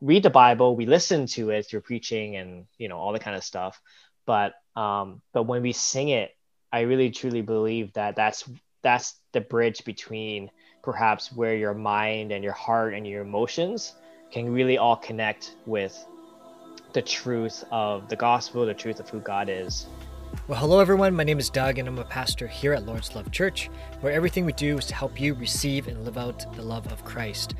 read the Bible, we listen to it through preaching and you know all the kind of stuff. But um, but when we sing it, I really truly believe that that's that's the bridge between perhaps where your mind and your heart and your emotions can really all connect with the truth of the gospel, the truth of who God is. Well, hello everyone. My name is Doug, and I'm a pastor here at Lord's Love Church, where everything we do is to help you receive and live out the love of Christ.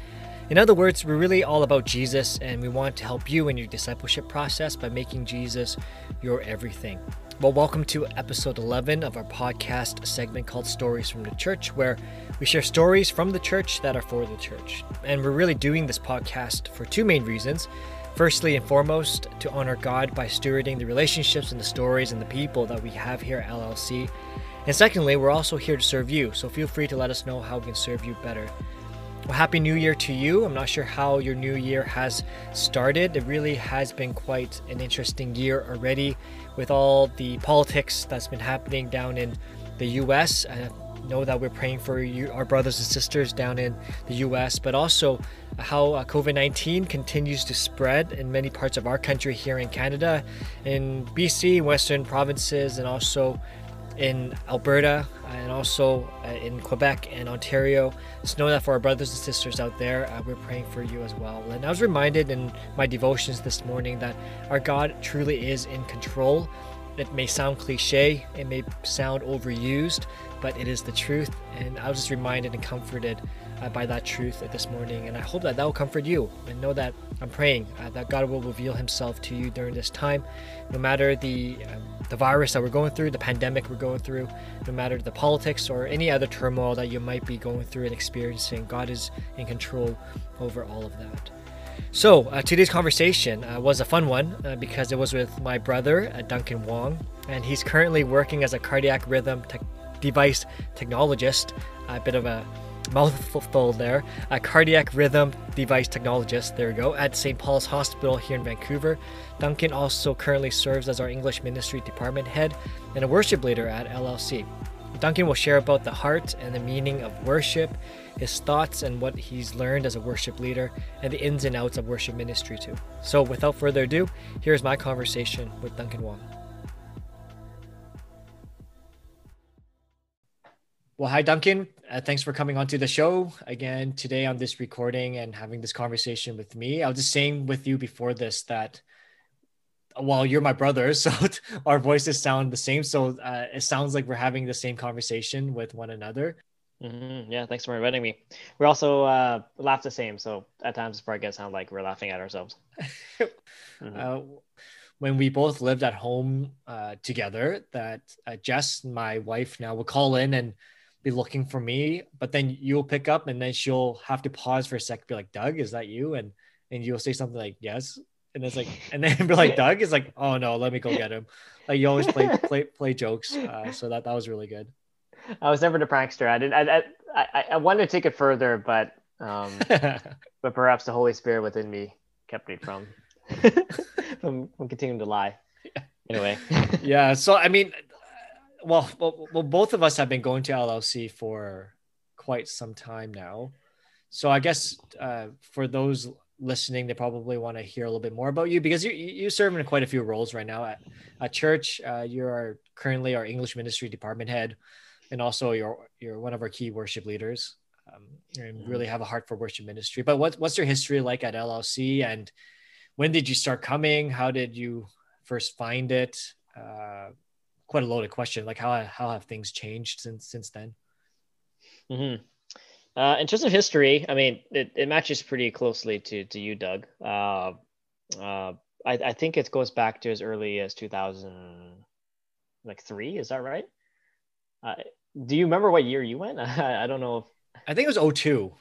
In other words, we're really all about Jesus, and we want to help you in your discipleship process by making Jesus your everything. Well, welcome to episode 11 of our podcast segment called Stories from the Church, where we share stories from the church that are for the church. And we're really doing this podcast for two main reasons. Firstly and foremost, to honor God by stewarding the relationships and the stories and the people that we have here at LLC. And secondly, we're also here to serve you, so feel free to let us know how we can serve you better. Happy New Year to you. I'm not sure how your new year has started. It really has been quite an interesting year already with all the politics that's been happening down in the US. I know that we're praying for you, our brothers and sisters down in the US, but also how uh, COVID 19 continues to spread in many parts of our country here in Canada, in BC, Western provinces, and also in Alberta and also uh, in Quebec and Ontario. Just know that for our brothers and sisters out there, uh, we're praying for you as well. And I was reminded in my devotions this morning that our God truly is in control. It may sound cliche, it may sound overused, but it is the truth. And I was just reminded and comforted uh, by that truth this morning. And I hope that that will comfort you and know that I'm praying uh, that God will reveal Himself to you during this time, no matter the uh, the virus that we're going through, the pandemic we're going through, no matter the politics or any other turmoil that you might be going through and experiencing. God is in control over all of that. So uh, today's conversation uh, was a fun one uh, because it was with my brother uh, Duncan Wong, and he's currently working as a cardiac rhythm te- device technologist. A bit of a mouthful there, a cardiac rhythm device technologist, there we go, at St. Paul's Hospital here in Vancouver. Duncan also currently serves as our English Ministry Department head and a worship leader at LLC. Duncan will share about the heart and the meaning of worship, his thoughts and what he's learned as a worship leader, and the ins and outs of worship ministry too. So without further ado, here's my conversation with Duncan Wong. Well, hi, Duncan. Uh, thanks for coming onto the show again today on this recording and having this conversation with me. I was just saying with you before this that while you're my brother, so our voices sound the same. So uh, it sounds like we're having the same conversation with one another. Mm-hmm. Yeah, thanks for inviting me. We also uh, laugh the same, so at times it's probably gonna sound like we're laughing at ourselves. mm-hmm. uh, when we both lived at home uh, together, that uh, Jess, my wife, now will call in and be looking for me, but then you'll pick up and then she'll have to pause for a sec, be like, Doug, is that you? And and you'll say something like, Yes. And it's like, and then be like, Doug is like, oh no, let me go get him. Like you always play play play jokes. Uh, so that that was really good. I was never the prankster. I didn't I I, I wanted to take it further, but um but perhaps the Holy Spirit within me kept me from from, from continuing to lie. Anyway. yeah. So I mean well, well, well, both of us have been going to LLC for quite some time now. So I guess uh, for those listening, they probably want to hear a little bit more about you because you you serve in quite a few roles right now at at church. Uh, you are currently our English ministry department head, and also you're you're one of our key worship leaders. Um, and mm-hmm. really have a heart for worship ministry. But what what's your history like at LLC, and when did you start coming? How did you first find it? Uh, quite a loaded question. Like how how have things changed since since then? Mm-hmm. Uh, in terms of history, I mean, it, it matches pretty closely to to you, Doug. Uh, uh, I, I think it goes back to as early as 2000, like three. Is that right? Uh, do you remember what year you went? I, I don't know. If... I think it was 02.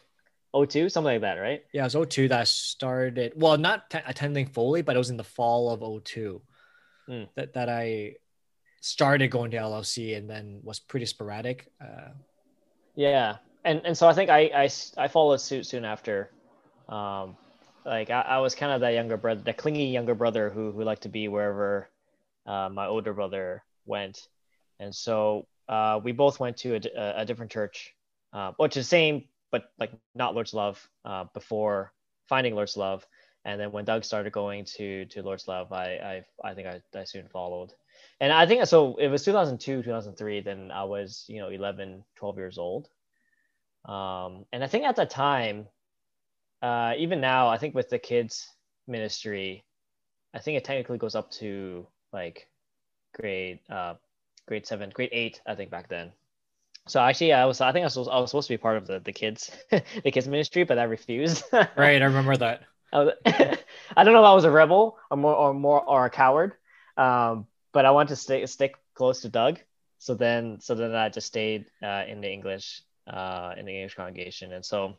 02, something like that, right? Yeah, it was 02 that started. Well, not t- attending fully, but it was in the fall of 02 mm. that that I started going to LLC and then was pretty sporadic. Uh, yeah, and and so I think I I, I followed suit soon after. Um, like I, I was kind of that younger brother, the clingy younger brother who who liked to be wherever uh, my older brother went, and so uh, we both went to a, a different church, uh, which is the same but like not Lord's Love uh, before finding Lord's Love, and then when Doug started going to to Lord's Love, I I, I think I, I soon followed. And I think so it was 2002, 2003, then I was, you know, 11, 12 years old. Um, and I think at the time, uh, even now, I think with the kids ministry, I think it technically goes up to like grade uh, grade seven, grade eight, I think back then. So actually, I was I think I was, I was supposed to be part of the the kids the kids ministry, but I refused. right, I remember that. I, was, I don't know if I was a rebel or more or more or a coward, um, but I wanted to stay stick close to Doug. So then so then I just stayed uh, in the English uh, in the English congregation, and so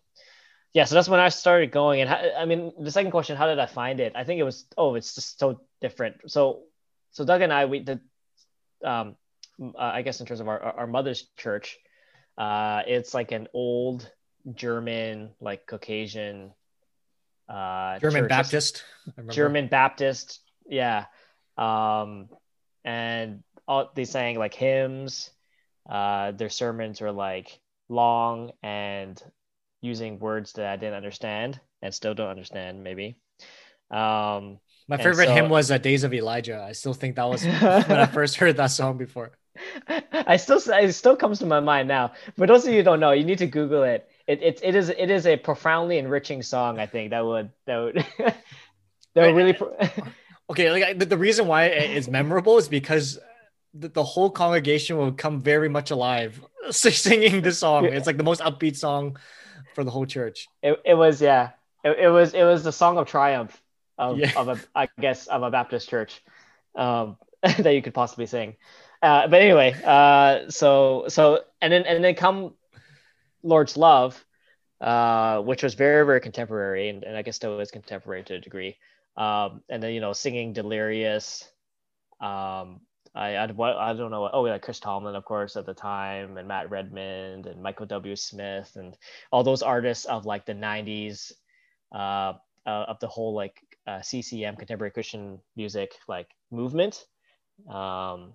yeah, so that's when I started going. And I mean, the second question, how did I find it? I think it was oh, it's just so different. So so Doug and I we did um, uh, I guess in terms of our, our mother's church, uh, it's like an old German, like Caucasian, uh, German church. Baptist, German Baptist, yeah. Um, and all they sang like hymns. Uh, their sermons were like long and using words that I didn't understand and still don't understand, maybe. Um, My favorite so, hymn was uh, "Days of Elijah." I still think that was when I first heard that song before. I still it still comes to my mind now. For those of you who don't know, you need to Google it. It it, it is it is a profoundly enriching song. I think that would that would that would really. okay, like the, the reason why it's memorable is because the, the whole congregation will come very much alive singing this song. It's like the most upbeat song for the whole church. It, it was yeah. It, it was it was the song of triumph of, yeah. of a I guess of a Baptist church um, that you could possibly sing. Uh, but anyway, uh, so so and then and then come Lord's Love, uh, which was very very contemporary, and, and I guess still is contemporary to a degree. Um, and then you know singing Delirious. Um, I I, I don't know. Oh, yeah, Chris Tomlin, of course, at the time, and Matt Redman and Michael W. Smith, and all those artists of like the '90s, uh, uh, of the whole like uh, CCM contemporary Christian music like movement. Um,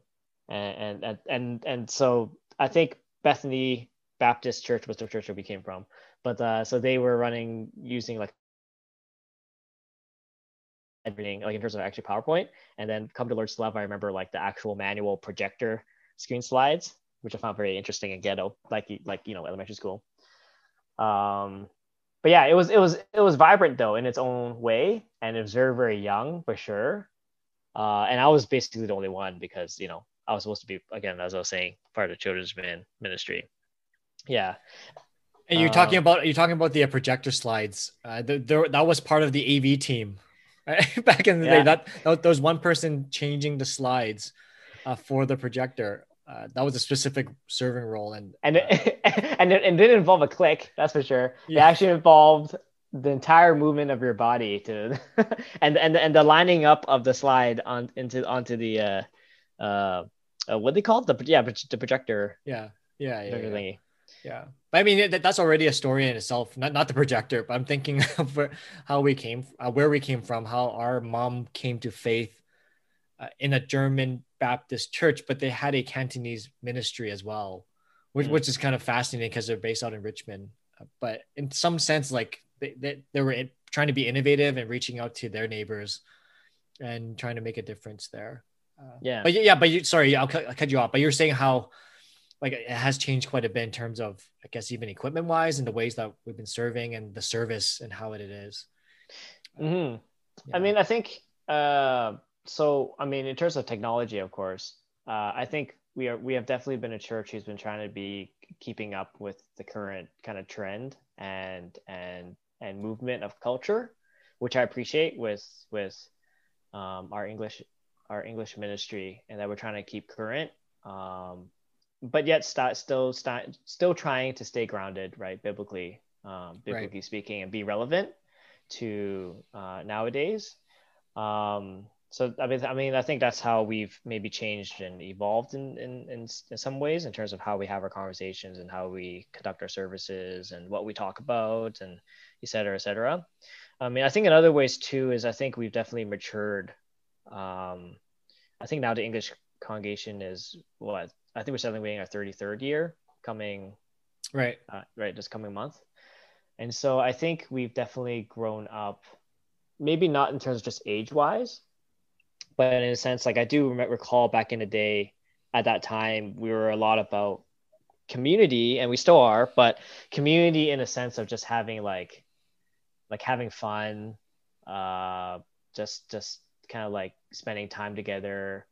and and and and so I think Bethany Baptist Church was the church that we came from, but uh, so they were running using like everything like in terms of actually PowerPoint, and then come to Lord's Love, I remember like the actual manual projector screen slides, which I found very interesting and ghetto, like like you know elementary school. Um, but yeah, it was it was it was vibrant though in its own way, and it was very very young for sure. Uh, and I was basically the only one because you know I was supposed to be again, as I was saying, part of the children's ministry. Yeah. And you're talking um, about you're talking about the projector slides. Uh, the, the, that was part of the AV team, right? Back in the yeah. day, that, was one person changing the slides uh, for the projector. Uh, that was a specific serving role, and and it, and it, it, didn't involve a click. That's for sure. Yeah. It actually involved the entire movement of your body to, and and and the lining up of the slide on into onto the uh, uh, uh, what they call it? The yeah, the projector. Yeah, yeah, yeah. Yeah. Yeah. But I mean, that, that's already a story in itself. Not not the projector, but I'm thinking of how we came, uh, where we came from, how our mom came to faith uh, in a German Baptist church, but they had a Cantonese ministry as well, which, mm. which is kind of fascinating because they're based out in Richmond. Uh, but in some sense, like they, they, they were trying to be innovative and reaching out to their neighbors and trying to make a difference there. Uh, yeah. But yeah, but you sorry, I'll cut, I'll cut you off. But you're saying how like it has changed quite a bit in terms of I guess even equipment wise and the ways that we've been serving and the service and how it is. Mm-hmm. Yeah. I mean, I think uh, so. I mean, in terms of technology, of course, uh, I think we are we have definitely been a church who's been trying to be keeping up with the current kind of trend and and and movement of culture, which I appreciate with with um, our English our English ministry and that we're trying to keep current. Um, but yet st- still st- still trying to stay grounded, right, biblically, um, biblically right. speaking, and be relevant to uh, nowadays. Um, so I mean, I mean, I think that's how we've maybe changed and evolved in, in, in, in some ways in terms of how we have our conversations and how we conduct our services and what we talk about and et cetera, et cetera. I mean, I think in other ways too is I think we've definitely matured um, I think now the English congregation is what I think we're celebrating our 33rd year coming right. uh, right this coming month. And so I think we've definitely grown up maybe not in terms of just age wise, but in a sense, like I do recall back in the day, at that time, we were a lot about community, and we still are, but community in a sense of just having like, like having fun, uh, just just kind of like spending time together,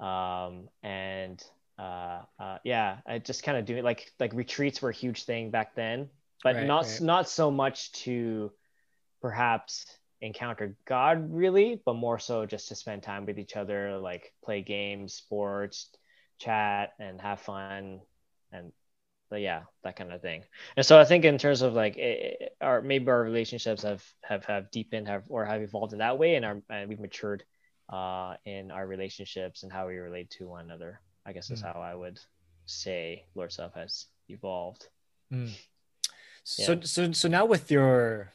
um, and uh, uh, yeah, I just kind of doing like like retreats were a huge thing back then, but right, not right. not so much to perhaps encounter God really, but more so just to spend time with each other, like play games, sports, chat, and have fun, and but yeah, that kind of thing. And so I think in terms of like it, our maybe our relationships have have have deepened, have or have evolved in that way, and our and we've matured uh, in our relationships and how we relate to one another. I guess is mm. how I would say Lord's Love has evolved. Mm. So yeah. so so now with your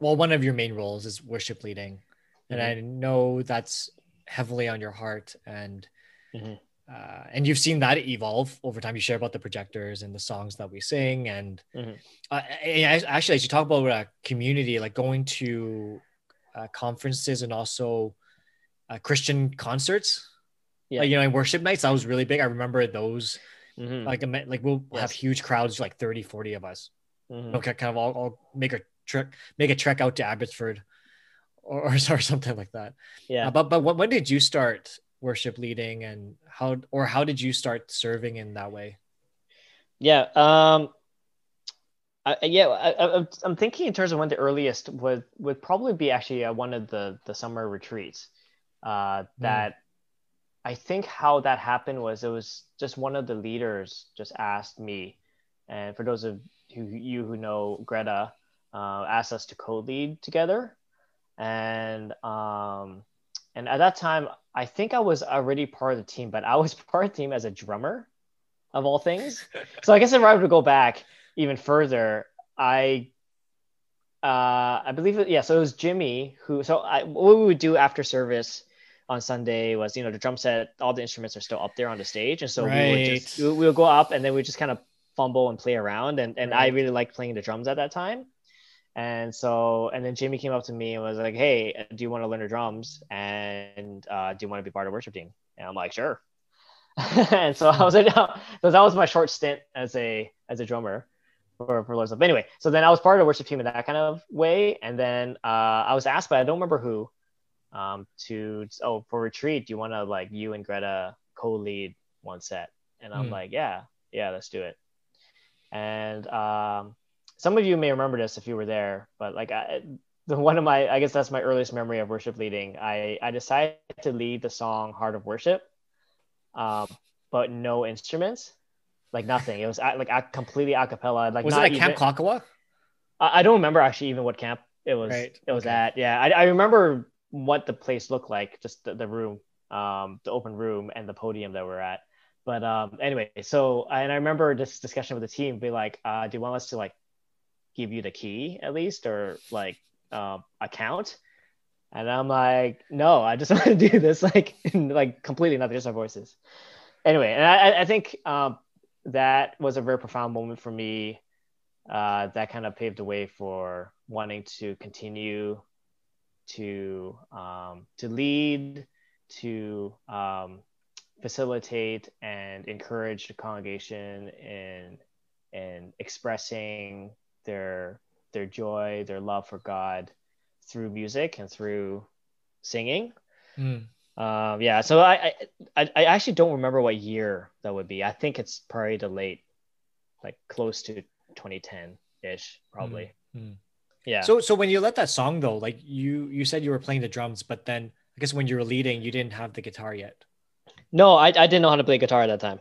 well, one of your main roles is worship leading, mm-hmm. and I know that's heavily on your heart, and mm-hmm. uh, and you've seen that evolve over time. You share about the projectors and the songs that we sing, and mm-hmm. uh, actually, as you talk about uh, community, like going to uh, conferences and also uh, Christian concerts, yeah. like you know, in worship nights, that was really big. I remember those. Mm-hmm. Like, like we'll yes. have huge crowds, like 30, 40 of us. Mm-hmm. Okay, kind of all, all make a trek make a trek out to Abbotsford or, or, or something like that. Yeah. Uh, but but when did you start worship leading and how or how did you start serving in that way? Yeah. Um. I, yeah, I, am thinking in terms of when the earliest would would probably be actually uh, one of the the summer retreats. Uh, hmm. that mm. I think how that happened was it was just one of the leaders just asked me, and for those of who, you who know Greta, uh, asked us to co-lead together, and um, and at that time I think I was already part of the team, but I was part of the team as a drummer, of all things. so I guess if I were to go back even further, I uh, I believe it, yeah. So it was Jimmy who. So I, what we would do after service on Sunday was you know the drum set, all the instruments are still up there on the stage, and so right. we would just we would go up and then we just kind of fumble and play around, and and right. I really liked playing the drums at that time. And so, and then Jimmy came up to me and was like, "Hey, do you want to learn the drums? And uh, do you want to be part of worship team?" And I'm like, "Sure." and so I was like, no. so that was my short stint as a as a drummer for for Lord's Love. Anyway, so then I was part of the worship team in that kind of way, and then uh, I was asked, but I don't remember who, um, to oh for retreat, do you want to like you and Greta co-lead one set? And I'm mm. like, yeah, yeah, let's do it. And um, some of you may remember this if you were there, but like I, the one of my, I guess that's my earliest memory of worship leading. I, I decided to lead the song Heart of Worship, um, but no instruments, like nothing. It was like a, completely a cappella. Like was it at Camp Kawkawa? I, I, don't remember actually even what camp it was. Right. It was okay. at. Yeah, I, I remember what the place looked like, just the, the room, um, the open room and the podium that we're at. But um, anyway, so and I remember this discussion with the team, be like, uh, do you want us to like give you the key at least or like uh, account? And i'm like no i just want to do this like like completely nothing just our voices. Anyway and i, I think um, that was a very profound moment for me. Uh, that kind of paved the way for wanting to continue to um, to lead to um, facilitate and encourage the congregation in in expressing their their joy, their love for God through music and through singing. Mm. Um, yeah, so I, I I actually don't remember what year that would be. I think it's probably the late, like close to 2010 ish, probably. Mm. Mm. Yeah. So so when you let that song though, like you you said you were playing the drums, but then I guess when you were leading, you didn't have the guitar yet. No, I, I didn't know how to play guitar at that time.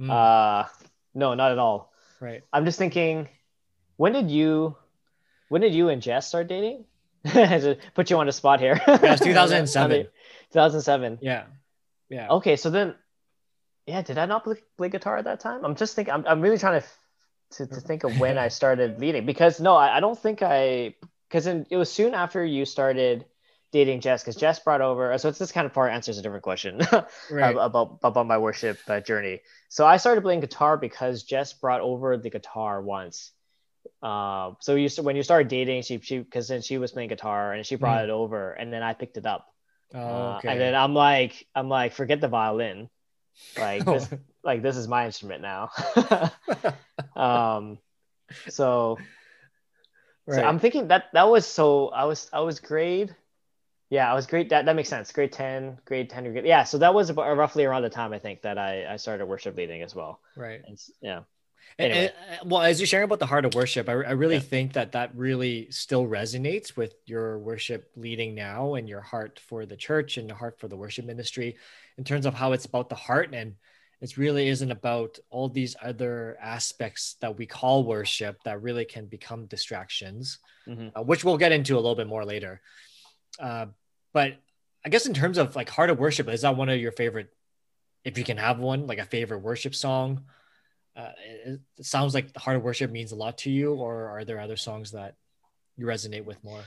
Mm. Uh, no, not at all. Right. I'm just thinking when did you when did you and Jess start dating? Put you on the spot here. yeah, 2007. 2007. Yeah. Yeah. Okay, so then yeah, did I not play, play guitar at that time? I'm just thinking I'm, I'm really trying to to, to think of when I started leading because no, I, I don't think I because it was soon after you started dating Jess because Jess brought over. So it's this kind of part answers a different question right. about about my worship uh, journey. So I started playing guitar because Jess brought over the guitar once uh, so you when you started dating, she she because then she was playing guitar and she brought Mm. it over, and then I picked it up. Oh, Uh, okay. and then I'm like, I'm like, forget the violin, like Oh. this, like this is my instrument now. um, so, right. so I'm thinking that that was so I was I was grade, yeah, I was grade that that makes sense. Grade ten, grade ten, grade, yeah. So that was about, roughly around the time I think that I I started worship leading as well. right. And, yeah. And- Anyway. and, uh, well, as you're sharing about the heart of worship, I, I really Yeah. think that that really still resonates with your worship leading now and your heart for the church and the heart for the worship ministry in terms of how it's about the heart and it really isn't about all these other aspects that we call worship that really can become distractions, Mhm. uh, which we'll get into a little bit more later. Uh, but I guess in terms of like heart of worship, is that one of your favorite, if you can have one, like a favorite worship song? Uh, it, sounds like the heart of worship means a lot to you or are there other songs that you resonate with more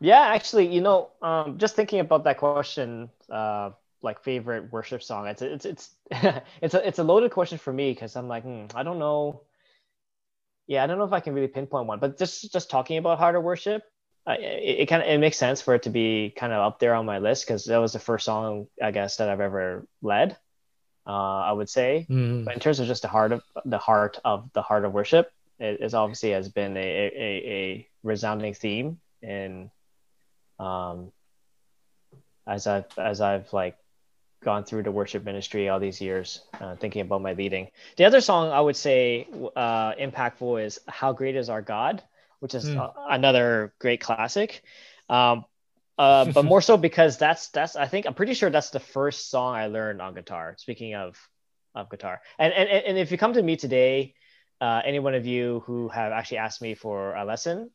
Yeah, actually, you know, um, just thinking about that question, uh, like favorite worship song, it's it's it's it's a it's a loaded question for me because I'm like, hmm, I don't know. Yeah, I don't know if I can really pinpoint one, but just just talking about heart of worship, I, it, it kind of it makes sense for it to be kind of up there on my list because that was the first song I guess that I've ever led. Uh, I would say, Mm, but in terms of just the heart of the heart of the heart of worship, it, it obviously has been a, a, a resounding theme in um as I've as I've like gone through the worship ministry all these years, uh, thinking about my leading. The other song I would say uh, impactful is "How Great Is Our God," which is Hmm. uh, another great classic. Um, uh, but more so because that's that's I think I'm pretty sure that's the first song I learned on guitar. Speaking of of guitar, and and and if you come to me today, uh, any one of you who have actually asked me for a lesson,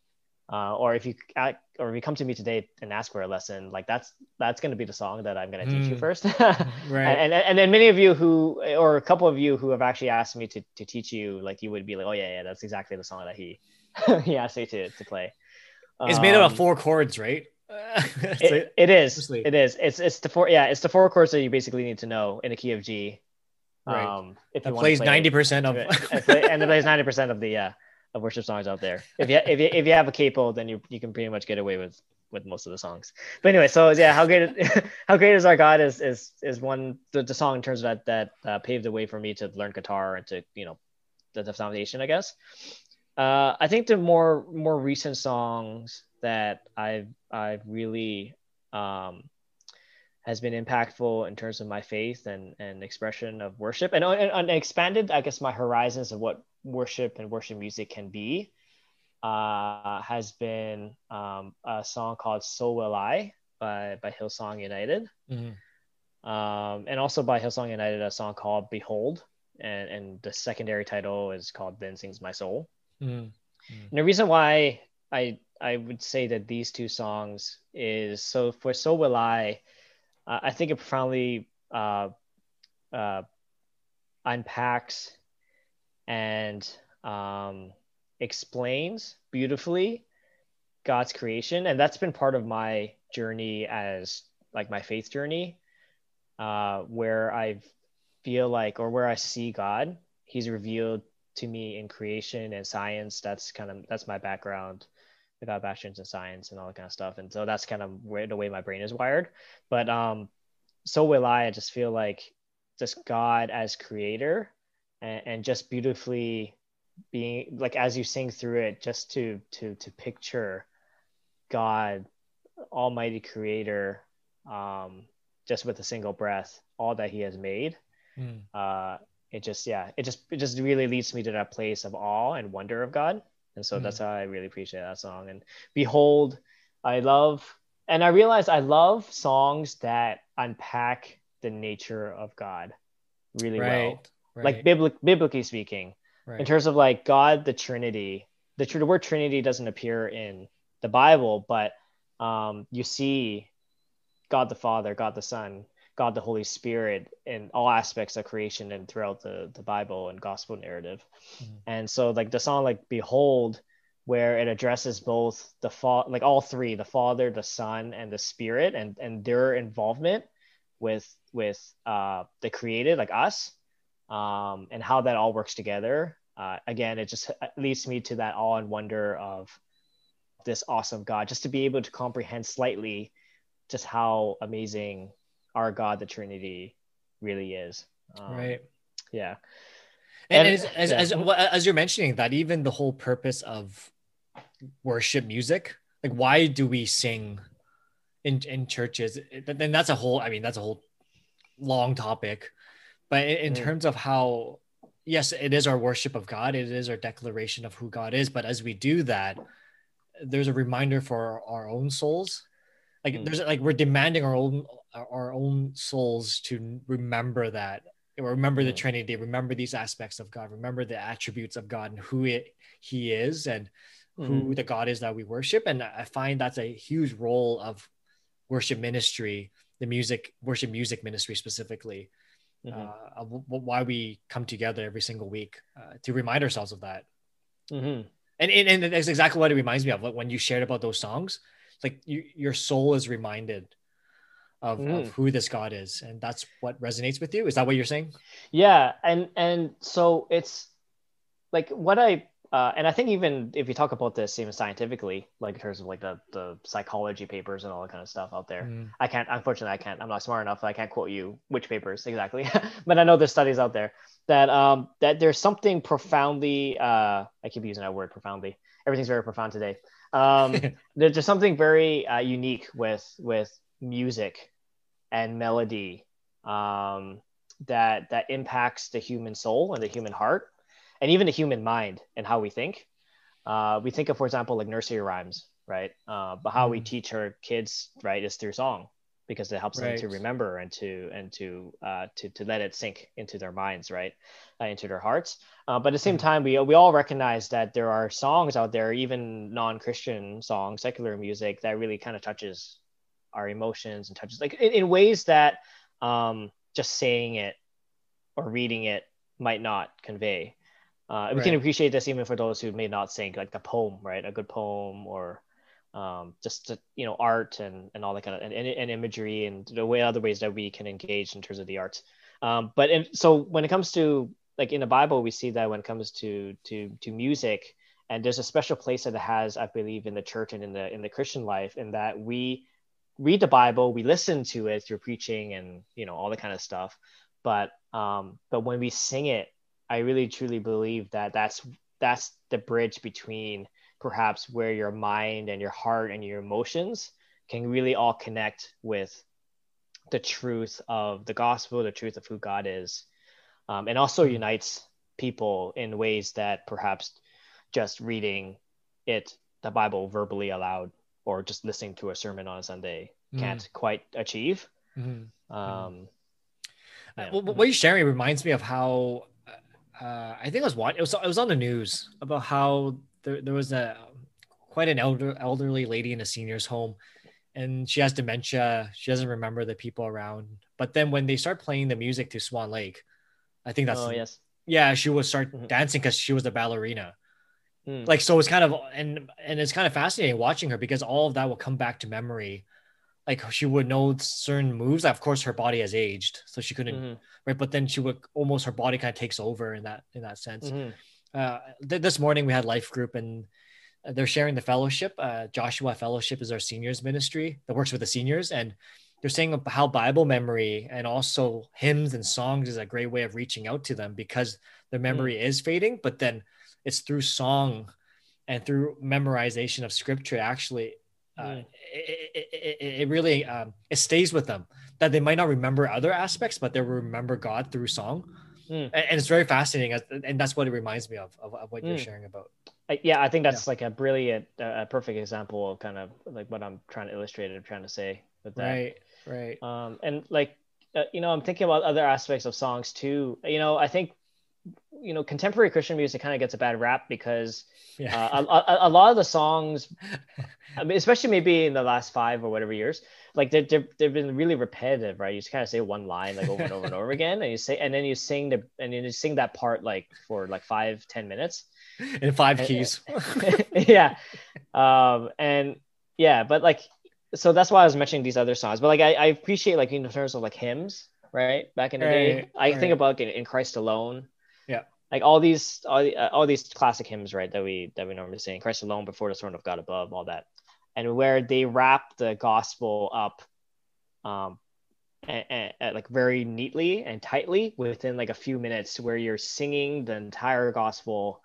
uh, or if you uh, or if you come to me today and ask for a lesson, like that's that's going to be the song that I'm going to teach you Mm. first. right and, and and then many of you who or a couple of you who have actually asked me to, to teach you like you would be like oh yeah yeah that's exactly the song that he he asked me to, to play it's made out Um, of four chords right it, it is. it is. It's it's the four yeah it's the four chords that you basically need to know in the key of g Right. um if that plays 90% of it, and it plays 90% of the uh of worship songs out there. If you if you, if you have a capo then you you can pretty much get away with with most of the songs. But anyway so yeah how great how great is our god is is is one the, the song in terms of that that uh, paved the way for me to learn guitar and to you know the, the foundation i guess. Uh i think the more more recent songs that i've i've really um has been impactful in terms of my faith and and expression of worship and, and, and expanded i guess my horizons of what worship and worship music can be uh, has been um, a song called so will i by, by hillsong united Mhm. um, and also by hillsong united a song called behold and, and the secondary title is called then sings my soul Mhm. and the reason why I I would say that these two songs is so for so will I, uh, I think it profoundly uh, uh, unpacks and um, explains beautifully God's creation, and that's been part of my journey as like my faith journey, uh, where I feel like or where I see God, He's revealed to me in creation and science. That's kind of that's my background. I got a bachelor's in science and all that kind of stuff, and so that's kind of where the way my brain is wired. But um, so will I. I just feel like just God as creator, and, and just beautifully being like as you sing through it, just to to to picture God, Almighty Creator, um, just with a single breath, all that He has made Mhm. uh it just yeah it just it just really leads me to that place of awe and wonder of god and so Mhm. that's how i really appreciate that song and behold i love and i realize i love songs that unpack the nature of god really right well right like biblic- biblically speaking right. in terms of like God, the Trinity. The, tr- the word Trinity doesn't appear in the Bible, but um, you see God the Father, God the Son, God the Holy Spirit in all aspects of creation and throughout the, the Bible and gospel narrative. Mhm. And so, like the song, like Behold, where it addresses both the fa- like all three, the Father, the Son, and the Spirit, and and their involvement with with uh, the created, like us, um, and how that all works together. uh, again, it just leads me to that awe and wonder of this awesome God, just to be able to comprehend slightly just how amazing our God, the Trinity, really is. Um, right. Yeah. And, and as, as, yeah. as, as you're mentioning that, even the whole purpose of worship music, like why do we sing in in churches? Then that's a whole. I mean, that's a whole long topic. But in, in mm. terms of how, yes, it is our worship of God. It is our declaration of who God is. But as we do that, there's a reminder for our, our own souls. Like mm. there's like we're demanding our own our own souls to remember that remember the trinity remember these aspects of god remember the attributes of god and who it, he is and who mm-hmm. the god is that we worship and i find that's a huge role of worship ministry the music worship music ministry specifically mm-hmm. uh, why we come together every single week uh, to remind ourselves of that mm-hmm. and, and, and that's exactly what it reminds me of like when you shared about those songs like you, your soul is reminded of, mm. of who this God is, and that's what resonates with you. Is that what you're saying? Yeah, and and so it's like what I uh, and I think even if you talk about this even scientifically, like in terms of like the, the psychology papers and all that kind of stuff out there, mm. I can't, unfortunately, I can't, I'm not smart enough. I can't quote you which papers exactly, but I know there's studies out there that, um, that there's something profoundly, uh, I keep using that word profoundly. Everything's very profound today. Um, there's just something very uh, unique with, with music and melody um, that that impacts the human soul and the human heart and even the human mind and how we think uh, we think of for example like nursery rhymes right uh, but how we teach our kids right is through song because it helps right. them to remember and to and to uh, to to let it sink into their minds right uh, into their hearts uh, but at the same mm. time we we all recognize that there are songs out there even non-christian songs secular music that really kind of touches our emotions and touches like in, in ways that um, just saying it or reading it might not convey. Uh, we right. can appreciate this even for those who may not sing like a poem, right? A good poem or um, just you know art and, and all that kind of and, and, imagery and the way other ways that we can engage in terms of the arts. Um, but in, so when it comes to like in the Bible, we see that when it comes to to to music, and there's a special place that it has, I believe, in the church and in the in the Christian life, in that we read the Bible, we listen to it through preaching and you know all the kind of stuff. But um, but when we sing it, I really truly believe that that's that's the bridge between perhaps where your mind and your heart and your emotions can really all connect with the truth of the gospel, the truth of who God is, um, and also mm-hmm. unites people in ways that perhaps just reading it, the Bible verbally aloud or just listening to a sermon on a Sunday can't mm. quite achieve. Mm-hmm. Um, yeah. well, what you're sharing reminds me of how uh, I think it was what it was. It was on the news about how there, there was a quite an elder elderly lady in a senior's home, and she has dementia. She doesn't remember the people around. But then when they start playing the music to Swan Lake, I think that's oh yes, yeah, she would start mm-hmm. dancing because she was a ballerina. Mm. Like so, it's kind of and and it's kind of fascinating watching her because all of that will come back to memory. Like she would know certain moves. Of course, her body has aged, so she couldn't. Mm-hmm. Right, but then she would almost her body kind of takes over in that in that sense. Mm-hmm. Uh, th- this morning we had life group and they're sharing the fellowship. Uh, Joshua Fellowship is our seniors ministry that works with the seniors, and they're saying how Bible memory and also hymns and songs is a great way of reaching out to them because their memory mm. is fading. But then it's through song and through memorization of scripture actually uh, mm. it, it, it, really um, it stays with them that they might not remember other aspects but they remember god through song mm. and, and, it's very fascinating and that's what it reminds me of of, of what mm. you're sharing about yeah i think that's yeah. like a brilliant a perfect example of kind of like what i'm trying to illustrate i'm trying to say with that right right um and like uh, you know i'm thinking about other aspects of songs too you know i think you know contemporary christian music kind of gets a bad rap because yeah. uh, a, a, lot of the songs I mean, especially maybe in the last five or whatever years like they've, they've, they've been really repetitive right you just kind of say one line like over and over and over again and you say and then you sing the and then you sing that part like for like five ten minutes in five keys yeah um and yeah but like so that's why i was mentioning these other songs but like i, I appreciate like in terms of like hymns right back in the right, day i right. think about in, in christ alone. Like all these all, uh, all these classic hymns right that we that we normally sing christ alone before the throne of god above all that and where they wrap the gospel up um and, and, and, like very neatly and tightly within like a few minutes where you're singing the entire gospel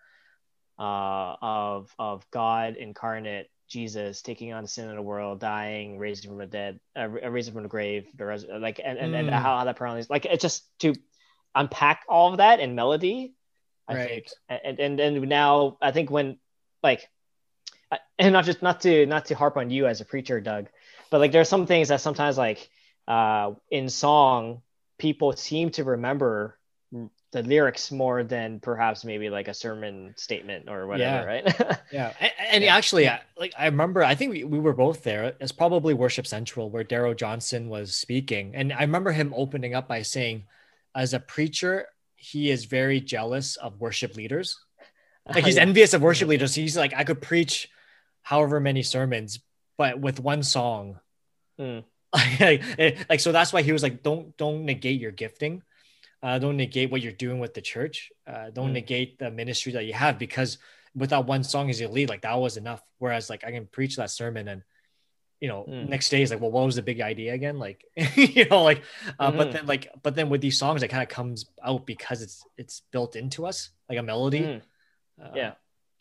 uh, of of god incarnate jesus taking on the sin of the world dying raising from the dead uh, raising from the grave the res- like and, and, mm. and how, how that probably like it's just to unpack all of that in melody I right. think. And, and and now I think when like and not just not to not to harp on you as a preacher, Doug, but like there are some things that sometimes like uh in song people seem to remember the lyrics more than perhaps maybe like a sermon statement or whatever, yeah. right? yeah, and, and yeah. actually, like I remember, I think we, we were both there. It's probably Worship Central where Darrell Johnson was speaking, and I remember him opening up by saying, "As a preacher, he is very jealous of worship leaders. Like he's envious of worship leaders. He's like, I could preach however many sermons, but with one song. Mm. like, like, so that's why he was like, don't don't negate your gifting. Uh, don't negate what you're doing with the church. Uh, don't mm. negate the ministry that you have because without one song as your lead, like that was enough. Whereas like I can preach that sermon and you know mm. next day is like well what was the big idea again like you know like uh, mm. but then like but then with these songs it kind of comes out because it's it's built into us like a melody mm. uh, yeah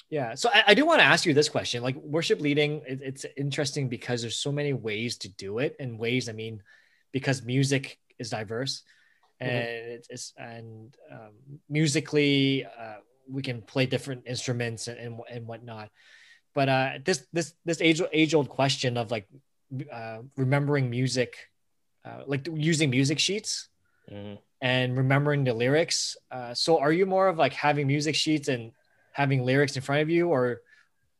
yeah so I, I do want to ask you this question like worship leading it, it's interesting because there's so many ways to do it and ways i mean because music is diverse mm-hmm. and mm-hmm. it's, it's, and um, musically uh, we can play different instruments and, and, and whatnot but uh, this this this age age old question of like uh, remembering music, uh, like using music sheets mm. and remembering the lyrics. Uh, so, are you more of like having music sheets and having lyrics in front of you, or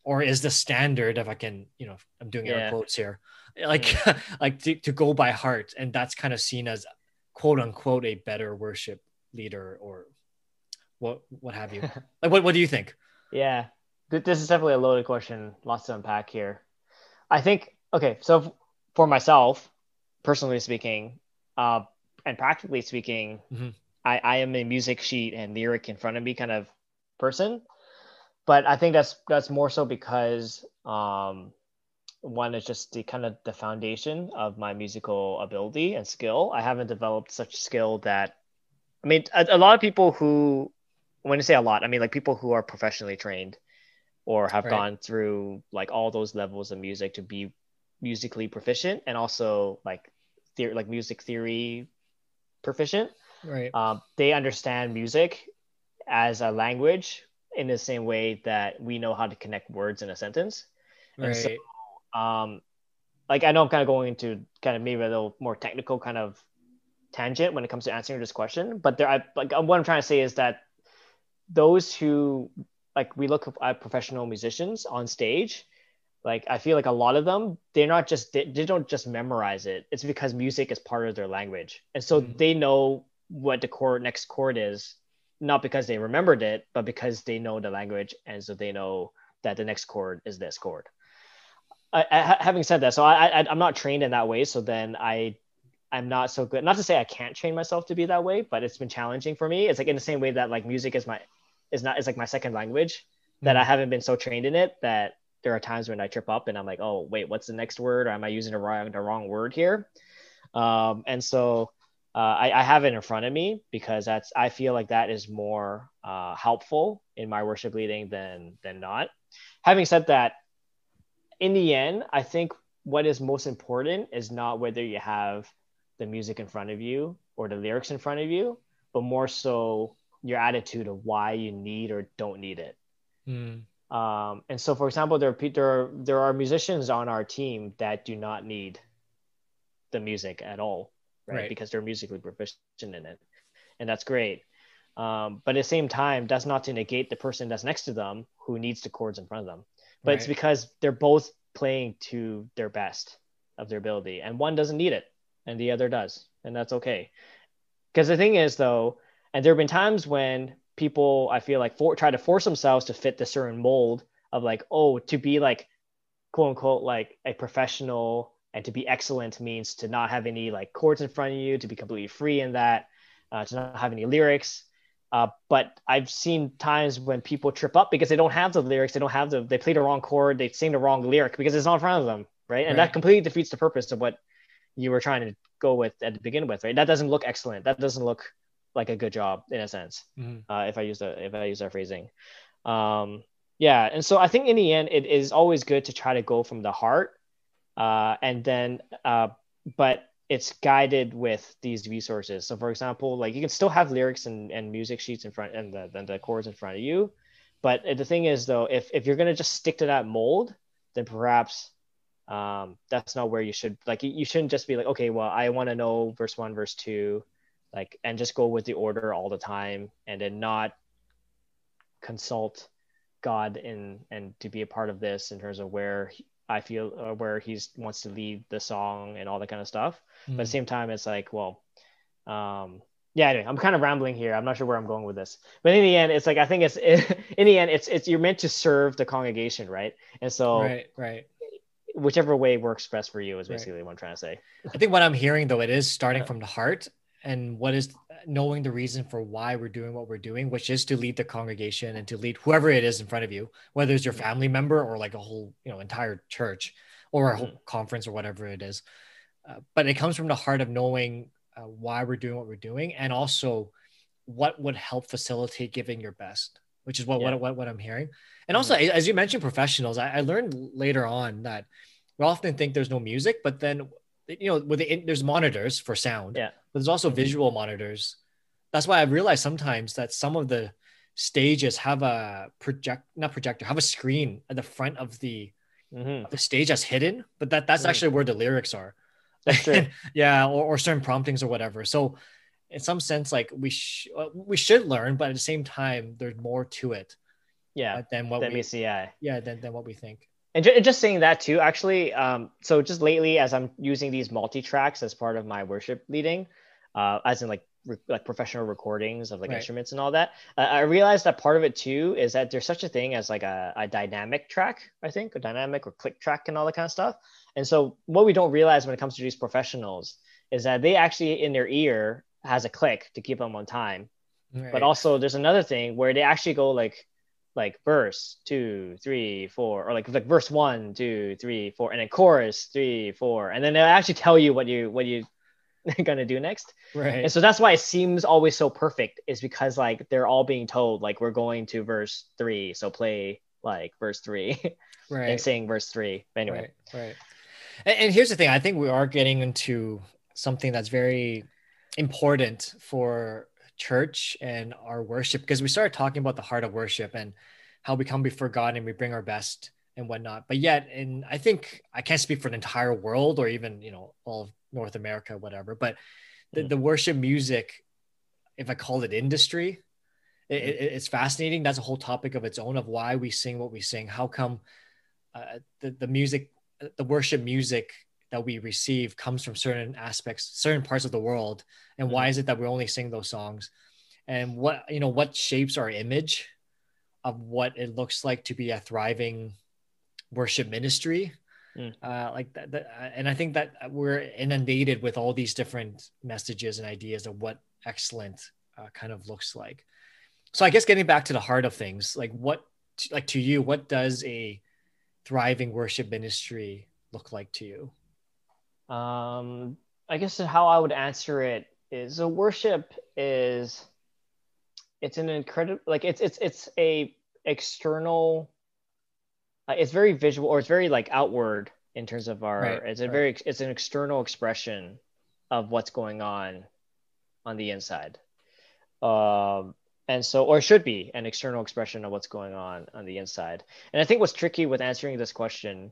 or is the standard if I can, you know, I'm doing yeah. air quotes here, like mm. like to, to go by heart, and that's kind of seen as quote unquote a better worship leader or what what have you? like, what what do you think? Yeah, this is definitely a loaded question. Lots to unpack here. I think okay. So for myself, personally speaking, uh, and practically speaking, mm-hmm. I, I am a music sheet and lyric in front of me kind of person. But I think that's that's more so because um, one is just the kind of the foundation of my musical ability and skill. I haven't developed such skill that I mean a, a lot of people who when I say a lot, I mean like people who are professionally trained or have right. gone through like all those levels of music to be musically proficient and also like theory like music theory proficient right um, they understand music as a language in the same way that we know how to connect words in a sentence right. and so um like i know i'm kind of going into kind of maybe a little more technical kind of tangent when it comes to answering this question but there i like what i'm trying to say is that those who like we look at professional musicians on stage like i feel like a lot of them they're not just they, they don't just memorize it. It's because music is part of their language. And so mm-hmm. they know what the chord next chord is not because they remembered it but because they know the language. And so they know that the next chord is this chord. I, I, having said that so I, I i'm not trained in that way. So then i i'm not so good. Not to say i can't train myself to be that way but it's been challenging for me. It's like in the same way that like music is my is not is like my second language that I mm. haven't been so trained in it that there are times when I trip up and I'm like, oh wait, what's the next word? Or am I using the wrong the wrong word here? Um, and so uh, I, I, have it in front of me because that's I feel like that is more uh, helpful in my worship leading than than not. Having said that, in the end, I think what is most important is not whether you have the music in front of you or the lyrics in front of you, but more so your attitude of why you need or don't need it. Mm. Um, and so, for example, there are, there are, there are musicians on our team that do not need the music at all, right? right. Because they're musically proficient in it, and that's great. Um, but at the same time, that's not to negate the person that's next to them who needs the chords in front of them. But right. it's because they're both playing to their best of their ability, and one doesn't need it, and the other does, and that's okay. Because the thing is, though, and there have been times when people I feel like for, try to force themselves to fit the certain mold of like, oh, to be like quote unquote like a professional and to be excellent means to not have any like chords in front of you, to be completely free in that, uh, to not have any lyrics. Uh, but I've seen times when people trip up because they don't have the lyrics, they don't have the, they play the wrong chord, they sing the wrong lyric because it's not in front of them, right? And Right. that completely defeats the purpose of what you were trying to go with at the beginning with, right? That doesn't look excellent. That doesn't look like a good job in a sense Mhm. uh, if I use the if I use that phrasing. Um, yeah, and so I think in the end, it is always good to try to go from the heart, uh, and then, uh, but it's guided with these resources. So, for example, like you can still have lyrics and, and music sheets in front and the, and the chords in front of you, but the thing is though, if if you're gonna just stick to that mold, then perhaps um, that's not where you should like you shouldn't just be like okay well i want to know verse one verse two like and just go with the order all the time and then not consult god in and to be a part of this in terms of where he- i feel or where he's wants to lead the song and all that kind of stuff but at the Mhm. same time it's like well um yeah anyway i'm kind of rambling here i'm not sure where i'm going with this but in the end it's like i think it's in the end it's it's you're meant to serve the congregation right and so Right, right. whichever way works best for you is Right. basically what I'm trying to say. I think what I'm hearing though, it is starting Yeah. from the heart and what is knowing the reason for why we're doing what we're doing, which is to lead the congregation and to lead whoever it is in front of you, whether it's your Mhm. family member or like a whole, you know, entire church or a whole Mhm. conference or whatever it is. Uh, but it comes from the heart of knowing uh, why we're doing what we're doing and also what would help facilitate giving your best, which is what Yeah. what, what, what I'm hearing. And also, as you mentioned, professionals, I, I learned later on that we often think there's no music, but then you know, with the there's monitors for sound, Yeah. but there's also visual monitors. That's why I've realized sometimes that some of the stages have a project, not projector, have a screen at the front of the Mhm. the stage that's hidden, but that that's Mhm. actually where the lyrics are. That's true. yeah, or, or certain promptings or whatever. So, in some sense, like we sh- we should learn, but at the same time, there's more to it Yeah. uh, than what we yeah. yeah than, than what we think. And ju- just saying that too, actually. Um, so just lately, as I'm using these multi tracks as part of my worship leading, uh, as in like re- like professional recordings of like Right. instruments and all that, uh, I realized that part of it too is that there's such a thing as like a, a dynamic track, I think, a dynamic or click track and all that kind of stuff. And so what we don't realize when it comes to these professionals is that they actually in their ear has a click to keep them on time Right. but also there's another thing where they actually go like like verse two three four or like like verse one two three four and then chorus three four and then they'll actually tell you what you what you gonna do next right. and so that's why it seems always so perfect is because like they're all being told like we're going to verse three so play like verse three right. and sing verse three but anyway Right, right. And, and here's the thing: I think we are getting into something that's very important for church and our worship because we started talking about the heart of worship and how we come before God and we bring our best and whatnot. But yet, and I think I can't speak for the entire world or even you know all of North America, whatever. But the, the worship music, if I call it industry, it, it- it's fascinating. That's a whole topic of its own of why we sing what we sing. How come uh, the the music, the worship music that we receive comes from certain aspects, certain parts of the world, and why is it that we only sing those songs? And what you know, what shapes our image of what it looks like to be a thriving worship ministry? Mm. Uh, like that, that, uh, and I think that we're inundated with all these different messages and ideas of what excellent uh, kind of looks like. So I guess getting back to the heart of things, like what, like to you, what does a thriving worship ministry look like to you? Um, I guess how I would answer it is so worship is it's an incredible like it's it's it's a external uh, it's very visual or it's very like outward in terms of our Right, it's a right. very it's an external expression of what's going on on the inside um and so or should be an external expression of what's going on on the inside and i think what's tricky with answering this question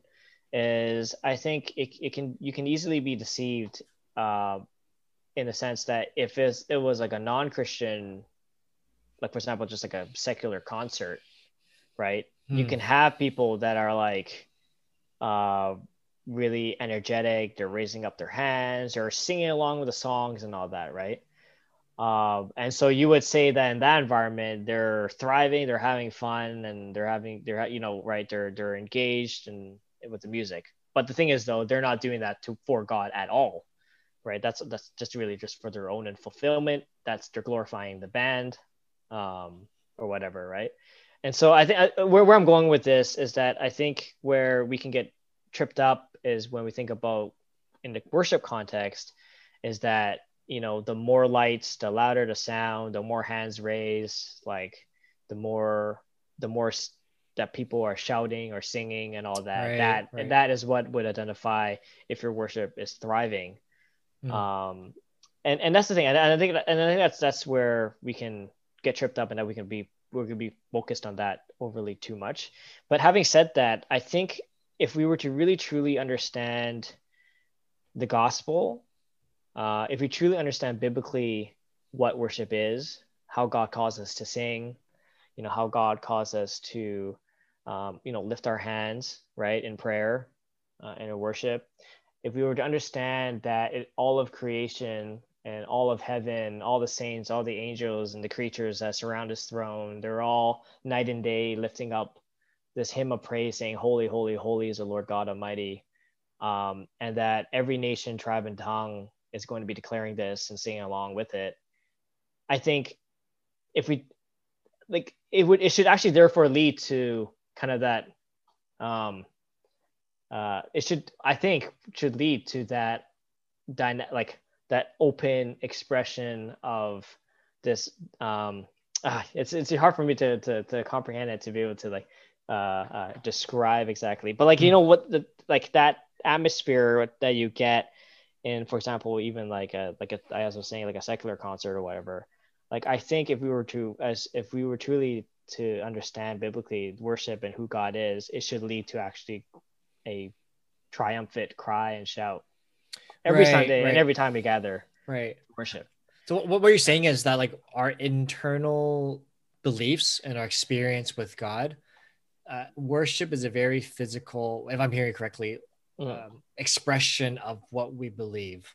is I think it, it can you can easily be deceived uh, in the sense that if it's, it was like a non-Christian, like for example, just like a secular concert, right? You Hmm. can have people that are like uh, really energetic. They're raising up their hands. They're singing along with the songs and all that, right? Um, and so you would say that in that environment, they're thriving, they're having fun, and they're having, they're you know, right? They're they're engaged and with the music. But the thing is, though, they're not doing that to for God at all, right? That's that's just really just for their own and fulfillment. That's they're glorifying the band, um, or whatever, right? And so I think where, where I'm going with this is that I think where we can get tripped up is when we think about in the worship context is that you know the more lights the louder the sound the more hands raised like the more the more that people are shouting or singing and all that right, that right. and that is what would identify if your worship is thriving mm. um and and that's the thing and, i think and i think that's that's where we can get tripped up and that we can be we're going to be focused on that overly too much but having said that i think if we were to really truly understand the gospel uh, if we truly understand biblically what worship is how god calls us to sing you know how god calls us to um, you know lift our hands right in prayer uh, and in worship. If we were to understand that it, all of creation and all of heaven all the saints all the angels and the creatures that surround his throne they're all night and day lifting up this hymn of praise saying holy holy holy is the lord god almighty. Um, and that every nation tribe and tongue is going to be declaring this and singing along with it. I think if we like it would it should actually therefore lead to kind of that um uh it should i think should lead to that dyna- like that open expression of this um ah, it's it's hard for me to, to to comprehend it to be able to like uh, uh describe exactly but like you hmm. know what the like that atmosphere that you get in for example even like a like a i was saying like a secular concert or whatever like i think if we were to as if we were truly to understand biblically worship and who god is it should lead to actually a triumphant cry and shout every right, sunday right. and every time we gather right worship so what, what you're saying is that like our internal beliefs and our experience with god uh, worship is a very physical if i'm hearing correctly mm. um, expression of what we believe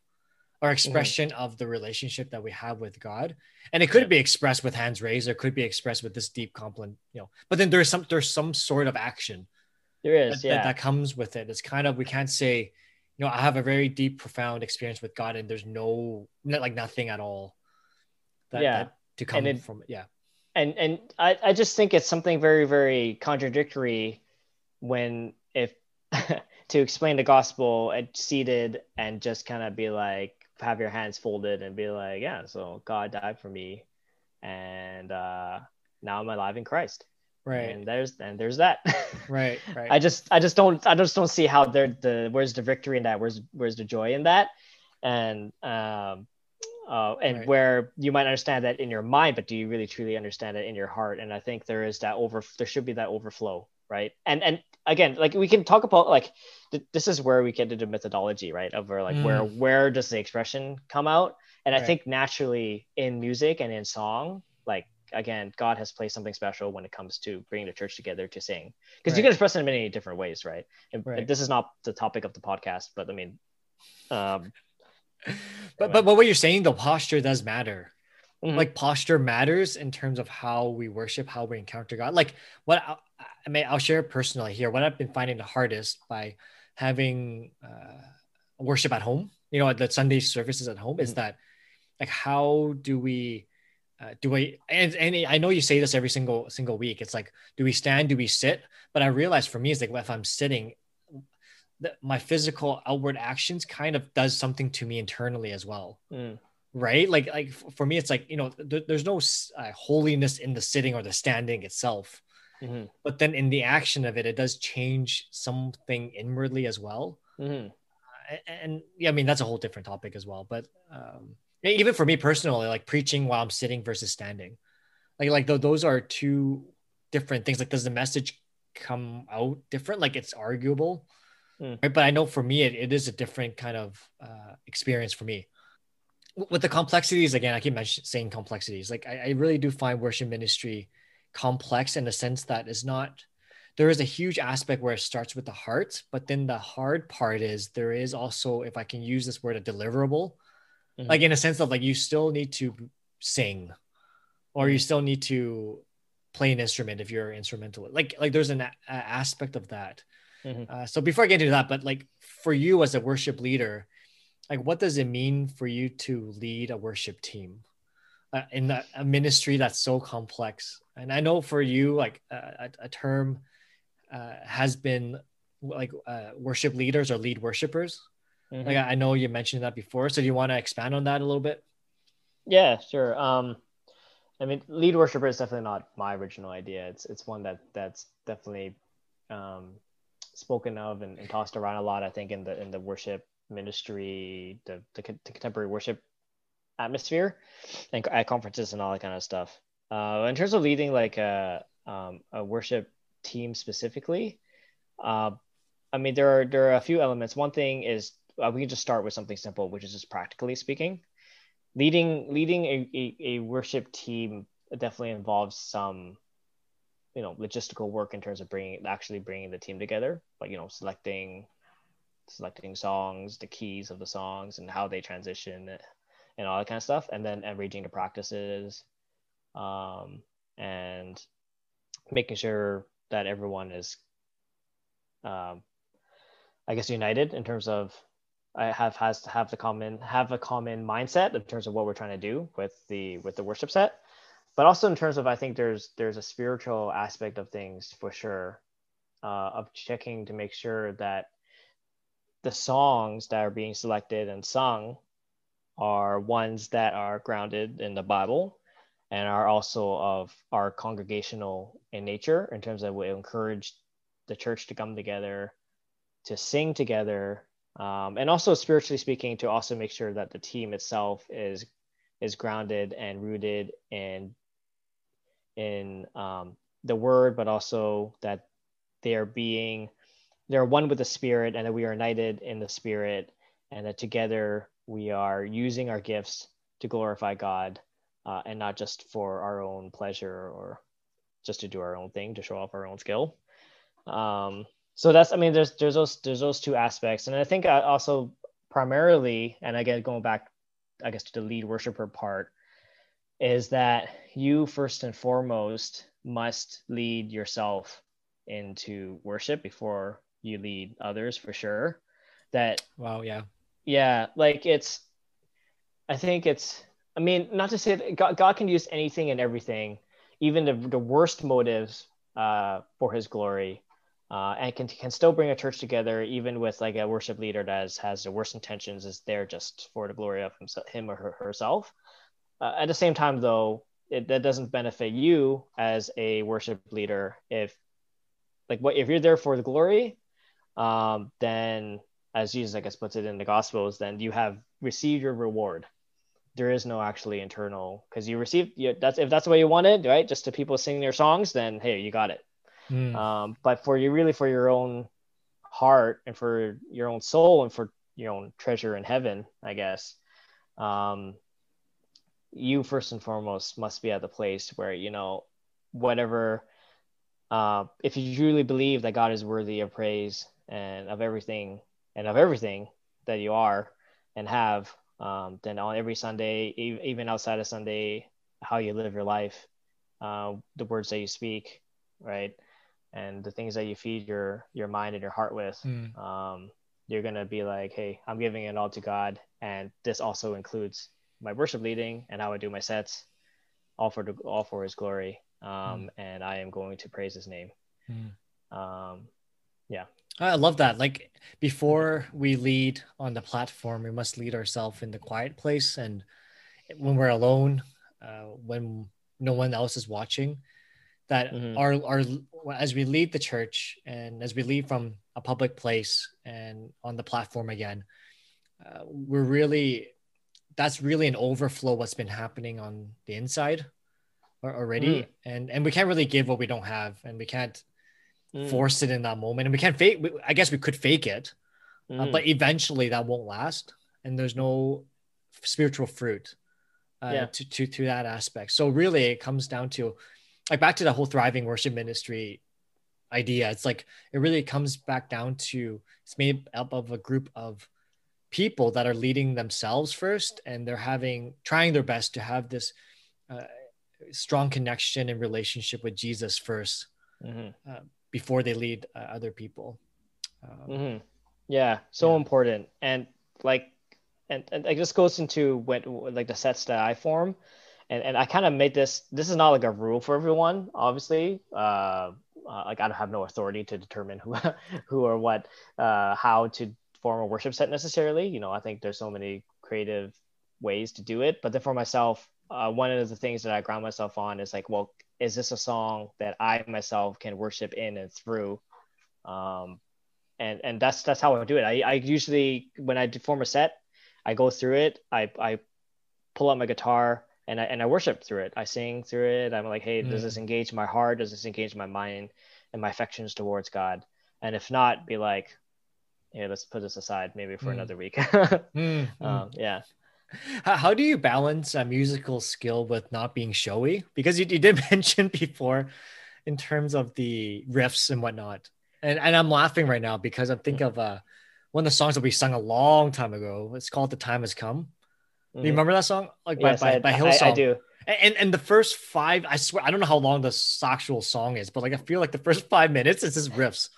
or mm-hmm. expression mm-hmm. of the relationship that we have with God. And it could yeah. be expressed with hands raised, or could be expressed with this deep compliment, you know. But then there's some there's some sort of action. There is, that, yeah. that, that comes with it. It's kind of we can't say, you know, I have a very deep, profound experience with God, and there's no like nothing at all. That, yeah, that to come it, from it. Yeah. And and I, I just think it's something very, very contradictory when if to explain the gospel and seated and just kind of be like have your hands folded and be like, yeah, so God died for me, and uh, now I'm alive in Christ. Right. And there's and there's that. right. Right. I just I just don't I just don't see how there the where's the victory in that where's where's the joy in that, and um, uh, and right. where you might understand that in your mind, but do you really truly understand it in your heart? And I think there is that over there should be that overflow right and and again like we can talk about like th- this is where we get into methodology right over like mm. where where does the expression come out and right. i think naturally in music and in song like again god has placed something special when it comes to bringing the church together to sing because right. you can express it in many different ways right and right. this is not the topic of the podcast but i mean um but but what you're saying the posture does matter Mm-hmm. Like posture matters in terms of how we worship, how we encounter God. Like what I, mean, I'll share personally here. What I've been finding the hardest by having uh, worship at home, you know, the Sunday services at home, mm-hmm. is that like how do we uh, do we and, and I know you say this every single single week. It's like, do we stand? Do we sit? But I realize for me, it's like if I'm sitting, the, my physical outward actions kind of does something to me internally as well. Mm right like like for me it's like you know th- there's no uh, holiness in the sitting or the standing itself mm-hmm. but then in the action of it it does change something inwardly as well. Mm-hmm. uh, and, yeah i mean that's a whole different topic as well but um, even for me personally like preaching while i'm sitting versus standing. Like like th- those are two different things. Like does the message come out different? Like it's arguable mm. right? But i know for me it, it is a different kind of uh, experience for me. With the complexities again i keep mentioning saying complexities. Like I, I, really do find worship ministry complex in the sense that it's not there is a huge aspect where it starts with the heart but then the hard part is there is also if i can use this word a deliverable mm-hmm. like in a sense of like you still need to sing or you still need to play an instrument if you're instrumental like like there's an a- aspect of that mm-hmm. uh, so before i get into that but like for you as a worship leader like what does it mean for you to lead a worship team uh, in a, a, ministry that's so complex. And I know for you, like uh, a, a term uh, has been like uh, worship leaders or lead worshipers. Mm-hmm. Like I know you mentioned that before. So do you want to expand on that a little bit? Yeah, sure. Um, I mean, lead worshiper is definitely not my original idea. It's it's one that that's definitely um, spoken of and, and, tossed around a lot. I think in the in the worship ministry, the, the, the contemporary worship atmosphere, and at conferences and all that kind of stuff. Uh, in terms of leading like a um, a worship team specifically, uh, I mean there are there are a few elements. One thing is uh, we can just start with something simple, which is just practically speaking leading leading a, a, a worship team definitely involves some you know logistical work in terms of bringing actually bringing the team together like you know selecting selecting songs the keys of the songs and how they transition and all that kind of stuff and then arranging the practices um, and making sure that everyone is um, i guess united in terms of I have has to have the common have a common mindset in terms of what we're trying to do with the with the worship set, but also in terms of I think there's there's a spiritual aspect of things for sure, uh, of checking to make sure that the songs that are being selected and sung are ones that are grounded in the Bible and are also of our congregational in nature in terms of we encourage the church to come together to sing together um, and also spiritually speaking to also make sure that the team itself is is grounded and rooted in in um, the word but also that they are being they're one with the spirit and that we are united in the spirit and that together we are using our gifts to glorify god uh, and not just for our own pleasure or just to do our own thing to show off our own skill. Um, so that's i mean there's there's those there's those two aspects. And i think I also primarily and again going back i guess to the lead worshiper part is that you first and foremost must lead yourself into worship before you lead others for sure. That wow yeah. Yeah like it's i think it's i mean not to say that god, god can use anything and everything even the, the worst motives uh, for his glory uh, and can can still bring a church together even with like a worship leader that has, has the worst intentions is there just for the glory of himself, him or her, herself. Uh, at the same time, though, it, that doesn't benefit you as a worship leader if like what if you're there for the glory, um, then as Jesus I guess puts it in the Gospels, then you have received your reward. There is no actually internal because you received you, that's if that's the way you wanted, right? Just to people sing their songs, then hey, you got it Mm. Um, but for you, really, for your own heart and for your own soul and for your own treasure in heaven, I guess, um, you first and foremost must be at the place where you know whatever. Uh, if you truly believe that God is worthy of praise and of everything and of everything that you are and have, um, then on every Sunday, even outside of Sunday, how you live your life, uh, the words that you speak, right? and the things that you feed your your mind and your heart with mm. um, you're gonna be like hey i'm giving it all to god and this also includes my worship leading and how i do my sets all for the, all for his glory um, mm. and i am going to praise his name mm. Yeah i love that like before we lead on the platform we must lead ourselves in the quiet place and when we're alone uh, when no one else is watching that mm-hmm. our our as we leave the church and as we leave from a public place and on the platform again, uh, we're really that's really an overflow what's been happening on the inside already, mm. and and we can't really give what we don't have, and we can't mm. force it in that moment, and we can't fake. I guess we could fake it, uh, mm. uh, but eventually that won't last, and there's no spiritual fruit uh, yeah. to, to to that aspect. So really, it comes down to like back to the whole thriving worship ministry idea it's like it really comes back down to it's made up of a group of people that are leading themselves first and they're having trying their best to have this uh, strong connection and relationship with jesus 1st mm-hmm. uh, before they lead uh, other people um, mm-hmm. yeah so yeah. important and like and, and it just goes into what like the sets that i form and and I kind of made this. This is not like a rule for everyone, obviously. Uh, uh, like I don't have no authority to determine who, who or what, uh, how to form a worship set necessarily. You know, I think there's so many creative ways to do it. But then for myself, uh, one of the things that I ground myself on is like, well, is this a song that I myself can worship in and through? Um, and and that's that's how I do it. I, I usually when I form a set, I go through it. I I pull out my guitar and I and I worship through it. I sing through it. I'm like, hey, mm. does this engage my heart? Does this engage my mind and my affections towards God? And if not, be like, yeah, let's put this aside maybe for mm. another week. mm. um, yeah. How do you balance a musical skill with not being showy? Because you, you did mention before in terms of the riffs and whatnot. And, and I'm laughing right now because I think mm. of uh, one of the songs that we sung a long time ago. It's called The Time Has Come. Do you mm-hmm. remember that song? Like by, yes, by, I, by Hillsong. I, I do. And and the first five, I swear, I don't know how long the actual song is, but like I feel like the first five minutes it's just riffs.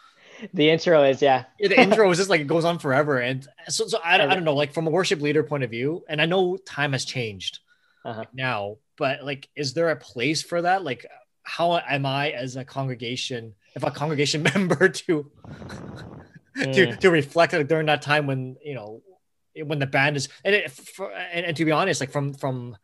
The intro is yeah. yeah the intro is just like it goes on forever, and so so I, I don't know like from a worship leader point of view, and I know time has changed uh-huh. now, but like, is there a place for that? Like, how am I as a congregation, if a congregation member to mm. to to reflect like during that time when you know when the band is and, it, for, and, and to be honest, like from from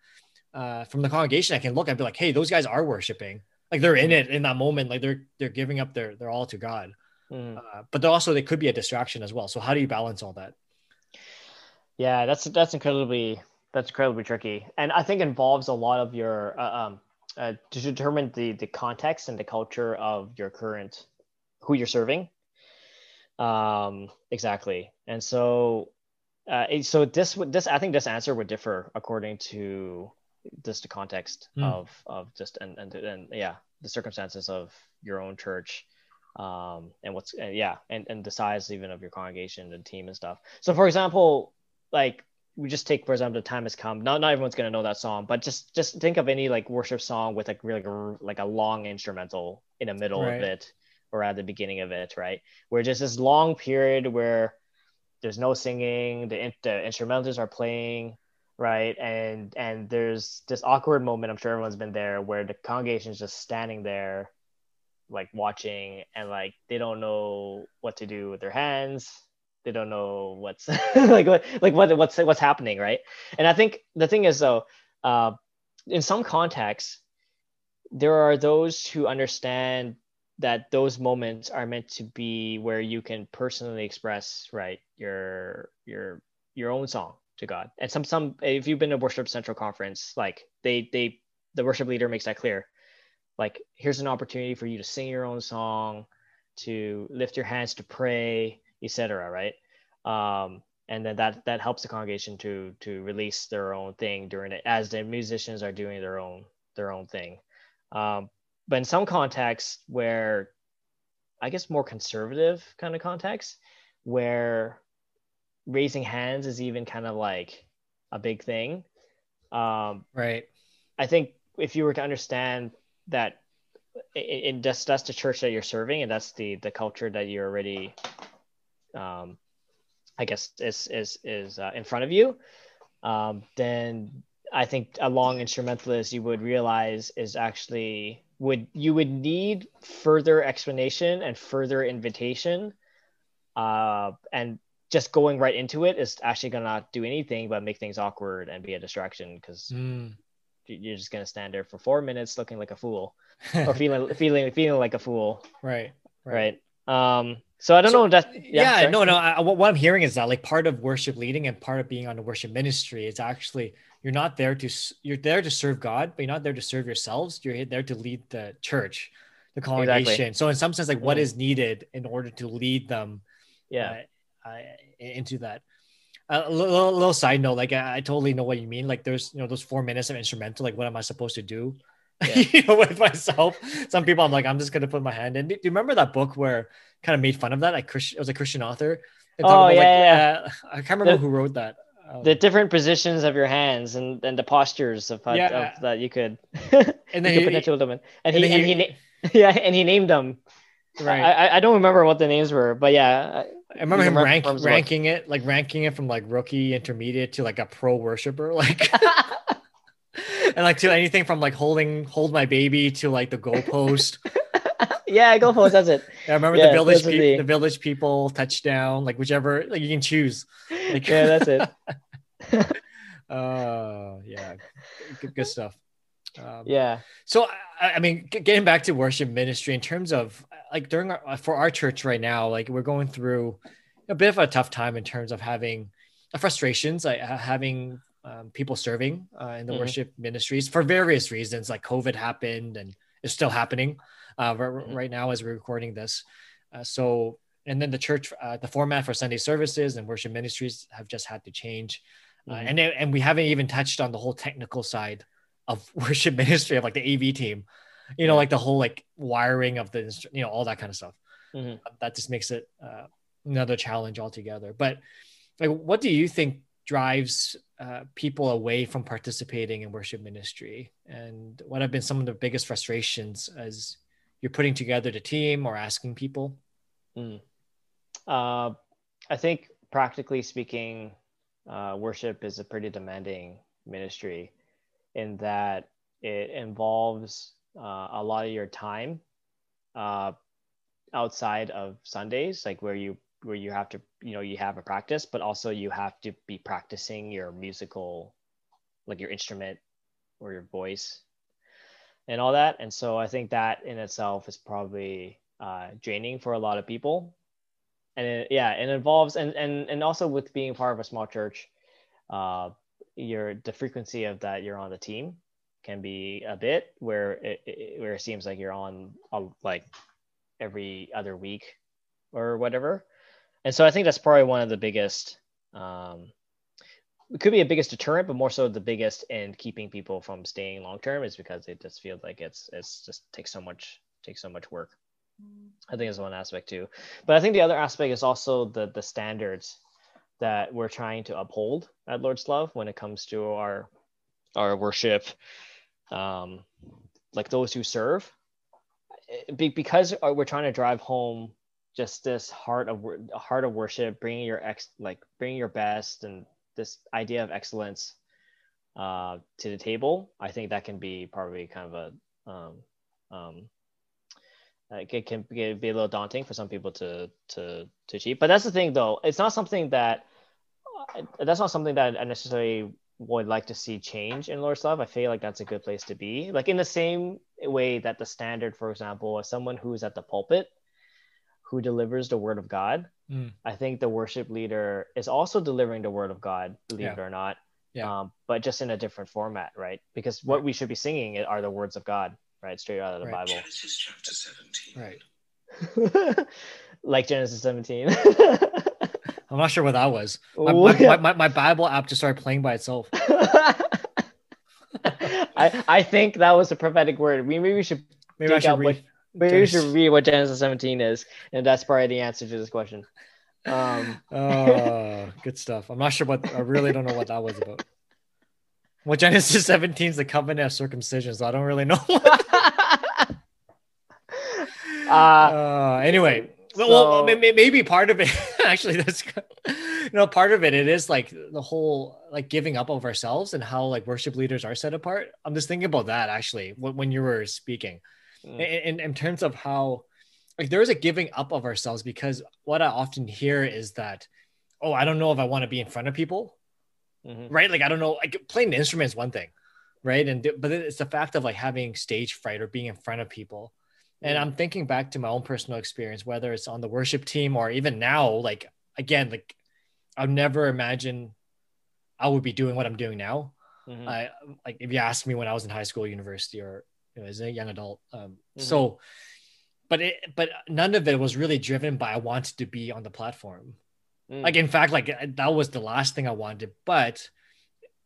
uh, from the congregation, I can look and be like, hey, those guys are worshiping. Like they're in it in that moment. Like they're they're giving up their their all to God. Mm. Uh, but also they could be a distraction as well. So how do you balance all that? Yeah, that's that's incredibly that's incredibly tricky, and I think involves a lot of your uh, um, uh, to determine the the context and the culture of your current who you're serving. Um, exactly, and so uh, so this this I think this answer would differ according to just the context mm. of of just and, and and yeah the circumstances of your own church um and what's uh, yeah and and the size even of your congregation and team and stuff. So for example like we just take for example the time has come. Not not everyone's gonna know that song but just just think of any like worship song with like really like a, long instrumental in the middle right. of it or at the beginning of it right? Where just this long period where there's no singing the, the instrumentals are playing right? And and there's this awkward moment i'm sure everyone's been there where the congregation is just standing there like watching and like they don't know what to do with their hands they don't know what's like what like what what's what's happening right and i think the thing is though uh, in some contexts there are those who understand that those moments are meant to be where you can personally express right your your your own song to God. And some some if you've been to worship central conference, like they they the worship leader makes that clear. Like here's an opportunity for you to sing your own song, to lift your hands to pray, etc. Right? Um, and then that that helps the congregation to to release their own thing during it as the musicians are doing their own their own thing. Um, but in some contexts where I guess more conservative kind of context where raising hands is even kind of like a big thing. Um, right. I think if you were to understand that in that's that's the church that you're serving and that's the the culture that you're already um i guess is is is uh, in front of you um then i think a long instrumentalist you would realize is actually would you would need further explanation and further invitation uh, and just going right into it is actually to not do anything but make things awkward and be a distraction because mm. You're just going to stand there for four minutes looking like a fool or feeling feeling feeling like a fool right right, right. um so i don't so, know that yeah, yeah no no I, what i'm hearing is that like part of worship leading and part of being on the worship ministry is actually you're not there to you're there to serve God, but you're not there to serve yourselves. You're there to lead the church, the congregation. Exactly. So in some sense, like what mm. is needed in order to lead them, yeah, uh, uh, into that. Uh, a little, little, side note, like I, I, totally know what you mean. Like there's you know those four minutes of instrumental. Like what am I supposed to do? Yeah. you know, with myself. Some people, I'm like, I'm just gonna put my hand in. Do you remember that book where kind of made fun of that? Like Christian, it was a Christian author. Oh yeah, like, yeah. Uh, I can't remember the, who wrote that the um, different positions of your hands and, and the postures of, yeah. of that you could and then he, potential them and, he, and he, he yeah and he named them right I, I don't remember what the names were but yeah I remember him rank, ranking it like ranking it from like rookie intermediate to like a pro worshiper like and like to anything from like holding hold my baby to like the goalpost. yeah, goalpost. That's it. I remember Yeah, the village people, the- the village people touchdown, like whichever like you can choose. Like, Yeah, that's it. uh yeah, good, good stuff. Um, Yeah. So, I, I mean, getting back to worship ministry in terms of like during our, for our church right now, like we're going through a bit of a tough time in terms of having uh, frustrations, like uh, having um, people serving uh, in the Mhm. worship ministries for various reasons, like COVID happened and it's still happening uh, Mhm. right now as we're recording this. Uh, so, and then the church, uh, the format for Sunday services and worship ministries have just had to change. Uh, Mhm. and and we haven't even touched on the whole technical side of worship ministry of like the AV team, you know, like the whole like wiring of the you know all that kind of stuff. Mhm. That just makes it uh, another challenge altogether. But like, what do you think drives uh, people away from participating in worship ministry, and what have been some of the biggest frustrations as you're putting together the team or asking people? Mm. Uh, I think practically speaking, uh, worship is a pretty demanding ministry in that it involves uh, a lot of your time uh, outside of Sundays, like where you where you have to you know you have a practice, but also you have to be practicing your musical, like your instrument or your voice and all that. And so I think that in itself is probably uh, draining for a lot of people. And it, yeah, it involves and and and also with being part of a small church, uh, your the frequency of that you're on the team can be a bit where it, it where it seems like you're on a, like every other week or whatever. And so I think that's probably one of the biggest um, it could be a biggest deterrent, but more so the biggest in keeping people from staying long term is because it just feels like it's it's just takes so much takes so much work. I think is one aspect too, but I think the other aspect is also the the standards that we're trying to uphold at Lord's Love when it comes to our our worship, um, like those who serve, Be- because we're trying to drive home just this heart of heart of worship, bringing your ex like bringing your best and this idea of excellence uh, to the table. I think that can be probably kind of a um, um, it can be, a little daunting for some people to to to achieve. But that's the thing, though. It's not something that that's not something that I necessarily would like to see change in Lord's Love. I feel like that's a good place to be. Like in the same way that the standard, for example, is someone who's at the pulpit who delivers the word of God. Mm. I think the worship leader is also delivering the word of God, believe Yeah. it or not. Yeah. Um, but just in a different format, right? Because what Right. we should be singing are the words of God, right? Straight out of the Right. Bible. Genesis chapter 17. Right. like Genesis 17. I'm not sure what that was. My, Oh, my, my, my, Bible app just started playing by itself. I, I think that was a prophetic word. We maybe we should Maybe I should read. what- maybe we should Genesis. read what Genesis 17 is, and that's probably the answer to this question. Um, Oh, good stuff. I'm not sure what I really don't know what that was about. Well, Genesis 17 is the covenant of circumcision, so I don't really know. uh, uh, anyway, well, well, so- may- maybe part of it actually that's you know part of it it is like the whole like giving up of ourselves and how like worship leaders are set apart. I'm just thinking about that actually when, you were speaking Mm. in, in, terms of how like there is a giving up of ourselves because what I often hear is that oh I don't know if I want to be in front of people mhm. right like I don't know like playing the instrument is one thing right and but it's the fact of like having stage fright or being in front of people and. I'm thinking back to my own personal experience whether it's on the worship team or even now like again like I'll never imagine I would be doing what I'm doing now Mhm. I like if you asked me when I was in high school, university, or you know, as a young adult. Um, Mhm. So, but it, but none of it was really driven by I wanted to be on the platform. Mm. Like in fact, like that was the last thing I wanted. But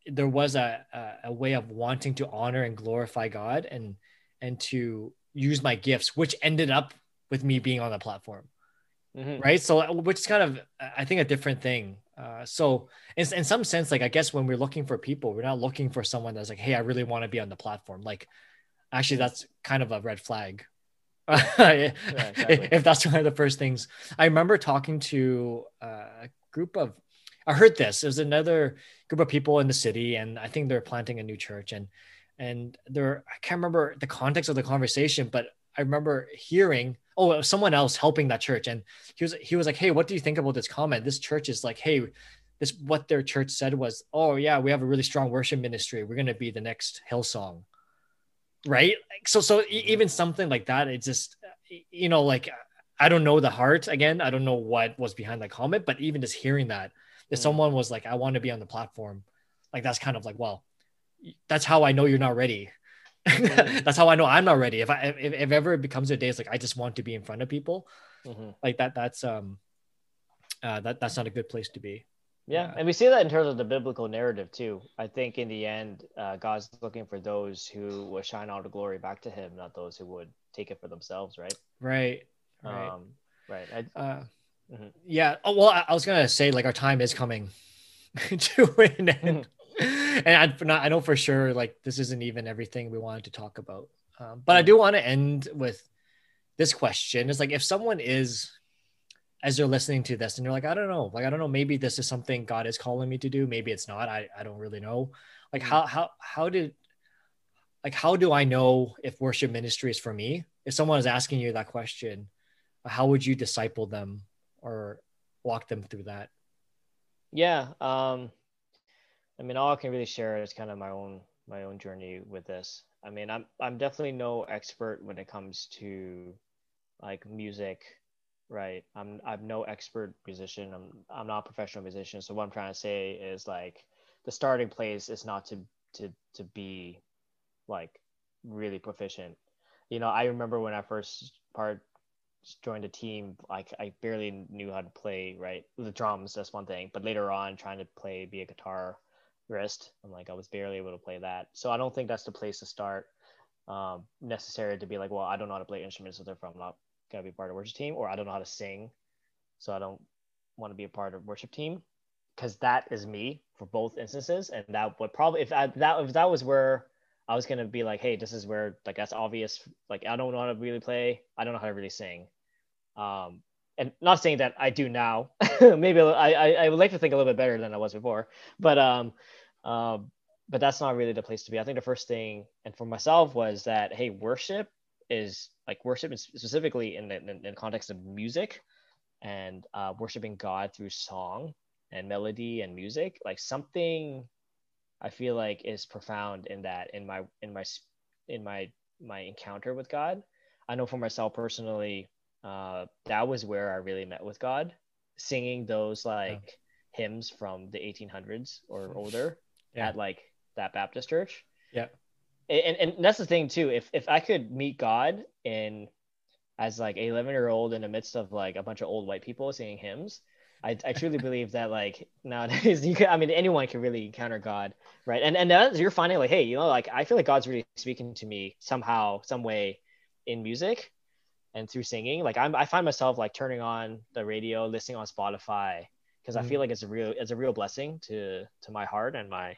there was a, a a way of wanting to honor and glorify God and and to use my gifts, which ended up with me being on the platform Mhm. right so which is kind of i think a different thing uh, so in, in some sense like i guess when we're looking for people we're not looking for someone that's like hey i really want to be on the platform like actually that's kind of a red flag exactly. if that's one of the first things i remember talking to uh, a group of I heard this. There's another group of people in the city, and I think they're planting a new church. And and there, I can't remember the context of the conversation, but I remember hearing, oh, someone else helping that church, and he was he was like, hey, what do you think about this comment? This church is like, hey, this what their church said was, oh yeah, we have a really strong worship ministry. We're gonna be the next Hillsong, right? Like, so so even something like that, it just you know like I don't know the heart again. I don't know what was behind that comment, but even just hearing that, if mm. someone was like, I want to be on the platform, like that's kind of like, well, that's how I know you're not ready. Mm. that's how I know I'm not ready. If I if, if ever it becomes a day, it's like I just want to be in front of people, mm-hmm. like that. That's um, uh, that that's not a good place to be. Yeah, and we see that in terms of the biblical narrative too. I think in the end, uh, God's looking for those who will shine all the glory back to Him, not those who would take it for themselves. Right. Right. Right. Um, right. I, uh, mm-hmm. Yeah. Oh well, I, I, was gonna say like our time is coming to an end, and I, not, I know for sure like this isn't even everything we wanted to talk about. Um, but I do want to end with this question: Is like if someone is as they're listening to this and they're like, I don't know, like I don't know, maybe this is something God is calling me to do, maybe it's not. I I don't really know. Like mm-hmm. how how how did like how do I know if worship ministry is for me? If someone is asking you that question, how would you disciple them or walk them through that yeah um i mean all i can really share is kind of my own my own journey with this. I mean i'm i'm definitely no expert when it comes to like music right? I'm i'm no expert musician. I'm i'm not a professional musician. So what i'm trying to say is like the starting place is not to to to be like really proficient. You know i remember when i first part joined a team, like I barely knew how to play right? The drums. That's one thing, but later on, trying to play be a guitar wrist, I'm like I was barely able to play that. So I don't think that's the place to start. Um, necessary to be like, well, I don't know how to play instruments, so therefore I'm not gonna be part of worship team, or I don't know how to sing, so I don't want to be a part of worship team, because that is me for both instances, and that would probably if I, that if that was where I was gonna be like, hey, this is where like that's obvious. Like I don't know how to really play. I don't know how to really sing. Um, and not saying that I do now. Maybe I, I, I would like to think a little bit better than I was before, but um, um, but that's not really the place to be. I think the first thing, and for myself, was that hey, worship is like worship is specifically in the, in, the context of music and uh, worshiping God through song and melody and music, like something I feel like is profound in that in my in my in my my encounter with God. I know for myself personally, uh, that was where I really met with God, singing those like yeah. hymns from the 1800s or older yeah. at like that Baptist church. Yeah. And, and that's the thing too. If if I could meet God in as like a 11 year old in the midst of like a bunch of old white people singing hymns, I, I truly believe that like nowadays you can I mean anyone can really encounter God, right? And and as you're finding like, hey, you know, like I feel like God's really speaking to me somehow, some way in music and through singing like I'm, i find myself like turning on the radio listening on spotify because mm. i feel like it's a real it's a real blessing to to my heart and my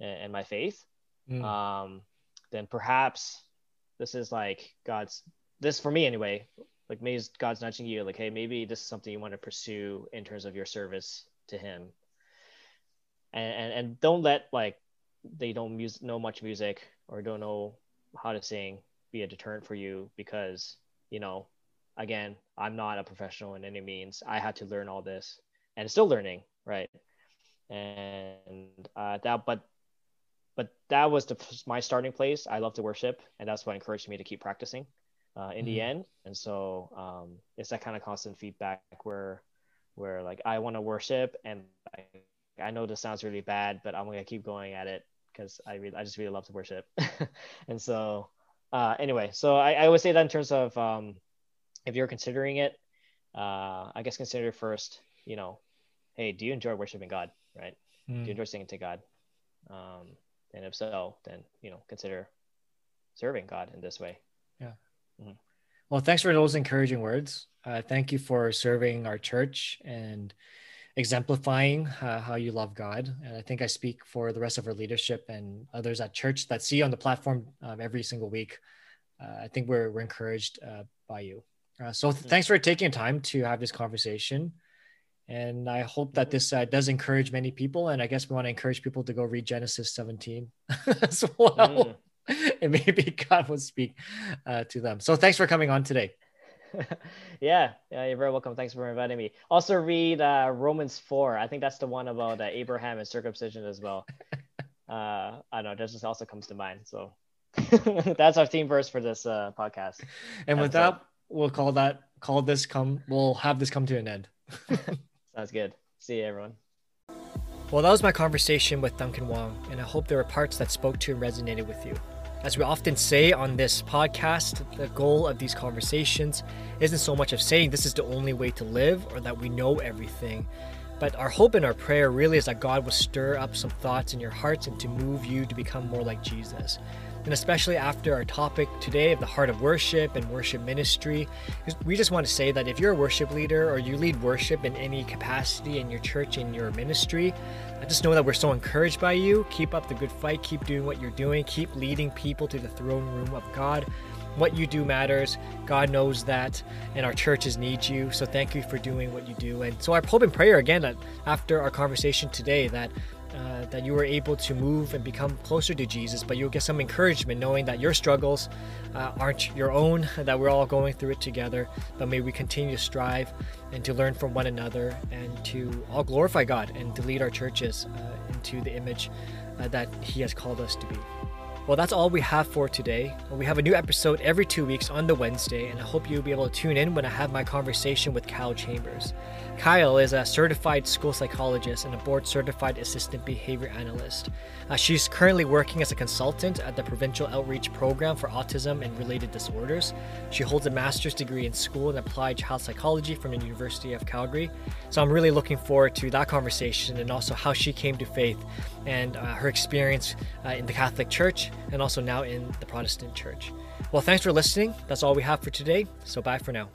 and my faith mm. um then perhaps this is like god's this for me anyway like maybe god's nudging you like hey maybe this is something you want to pursue in terms of your service to him and and, and don't let like they don't mus- know much music or don't know how to sing be a deterrent for you because you know, again, I'm not a professional in any means. I had to learn all this and still learning, right? And uh, that, but, but that was the, my starting place. I love to worship, and that's what encouraged me to keep practicing. Uh, in mm-hmm. the end, and so um, it's that kind of constant feedback where, where like I want to worship, and I, I know this sounds really bad, but I'm gonna keep going at it because I really, I just really love to worship, and so uh, anyway, so I, I would say that in terms of um, if you're considering it, uh, I guess consider first, you know, hey, do you enjoy worshiping God, right? Mm. Do you hmm. enjoy singing to God? Um, and if so, then you know, consider serving God in this way. Yeah. Mm-hmm. Well, thanks for those encouraging words. Uh, thank you for serving our church and exemplifying uh, how you love God. And I think I speak for the rest of our leadership and others at church that see you on the platform um, every single week. Uh, I think we're, we're encouraged uh, by you. Uh, so th- thanks for taking time to have this conversation. And I hope that this uh, does encourage many people. And I guess we want to encourage people to go read Genesis 17 as well. Mm. And maybe God will speak uh, to them. So thanks for coming on today. yeah, yeah, you're very welcome. Thanks for inviting me. Also, read uh, Romans 4. I think that's the one about uh, Abraham and circumcision as well. Uh, I don't know, that just also comes to mind. So that's our theme verse for this uh, podcast. And with that, we'll call that call this come. We'll have this come to an end. Sounds good. See you, everyone. Well, that was my conversation with Duncan Wong, and I hope there were parts that spoke to and resonated with you. As we often say on this podcast, the goal of these conversations isn't so much of saying this is the only way to live or that we know everything, but our hope and our prayer really is that God will stir up some thoughts in your hearts and to move you to become more like Jesus and especially after our topic today of the heart of worship and worship ministry, we just want to say that if you're a worship leader or you lead worship in any capacity in your church, in your ministry, I just know that we're so encouraged by you. Keep up the good fight, keep doing what you're doing, keep leading people to the throne room of God. What you do matters. God knows that, and our churches need you. So thank you for doing what you do. And so I hope and prayer again that after our conversation today that uh, that you were able to move and become closer to Jesus, but you'll get some encouragement knowing that your struggles uh, aren't your own, that we're all going through it together. But may we continue to strive and to learn from one another and to all glorify God and to lead our churches uh, into the image uh, that He has called us to be. Well, that's all we have for today. We have a new episode every two weeks on the Wednesday, and I hope you'll be able to tune in when I have my conversation with Kyle Chambers. Kyle is a certified school psychologist and a board certified assistant behavior analyst. Uh, she's currently working as a consultant at the Provincial Outreach Program for Autism and Related Disorders. She holds a master's degree in school and applied child psychology from the University of Calgary. So I'm really looking forward to that conversation and also how she came to faith and uh, her experience uh, in the Catholic Church and also now in the Protestant Church. Well, thanks for listening. That's all we have for today. So bye for now.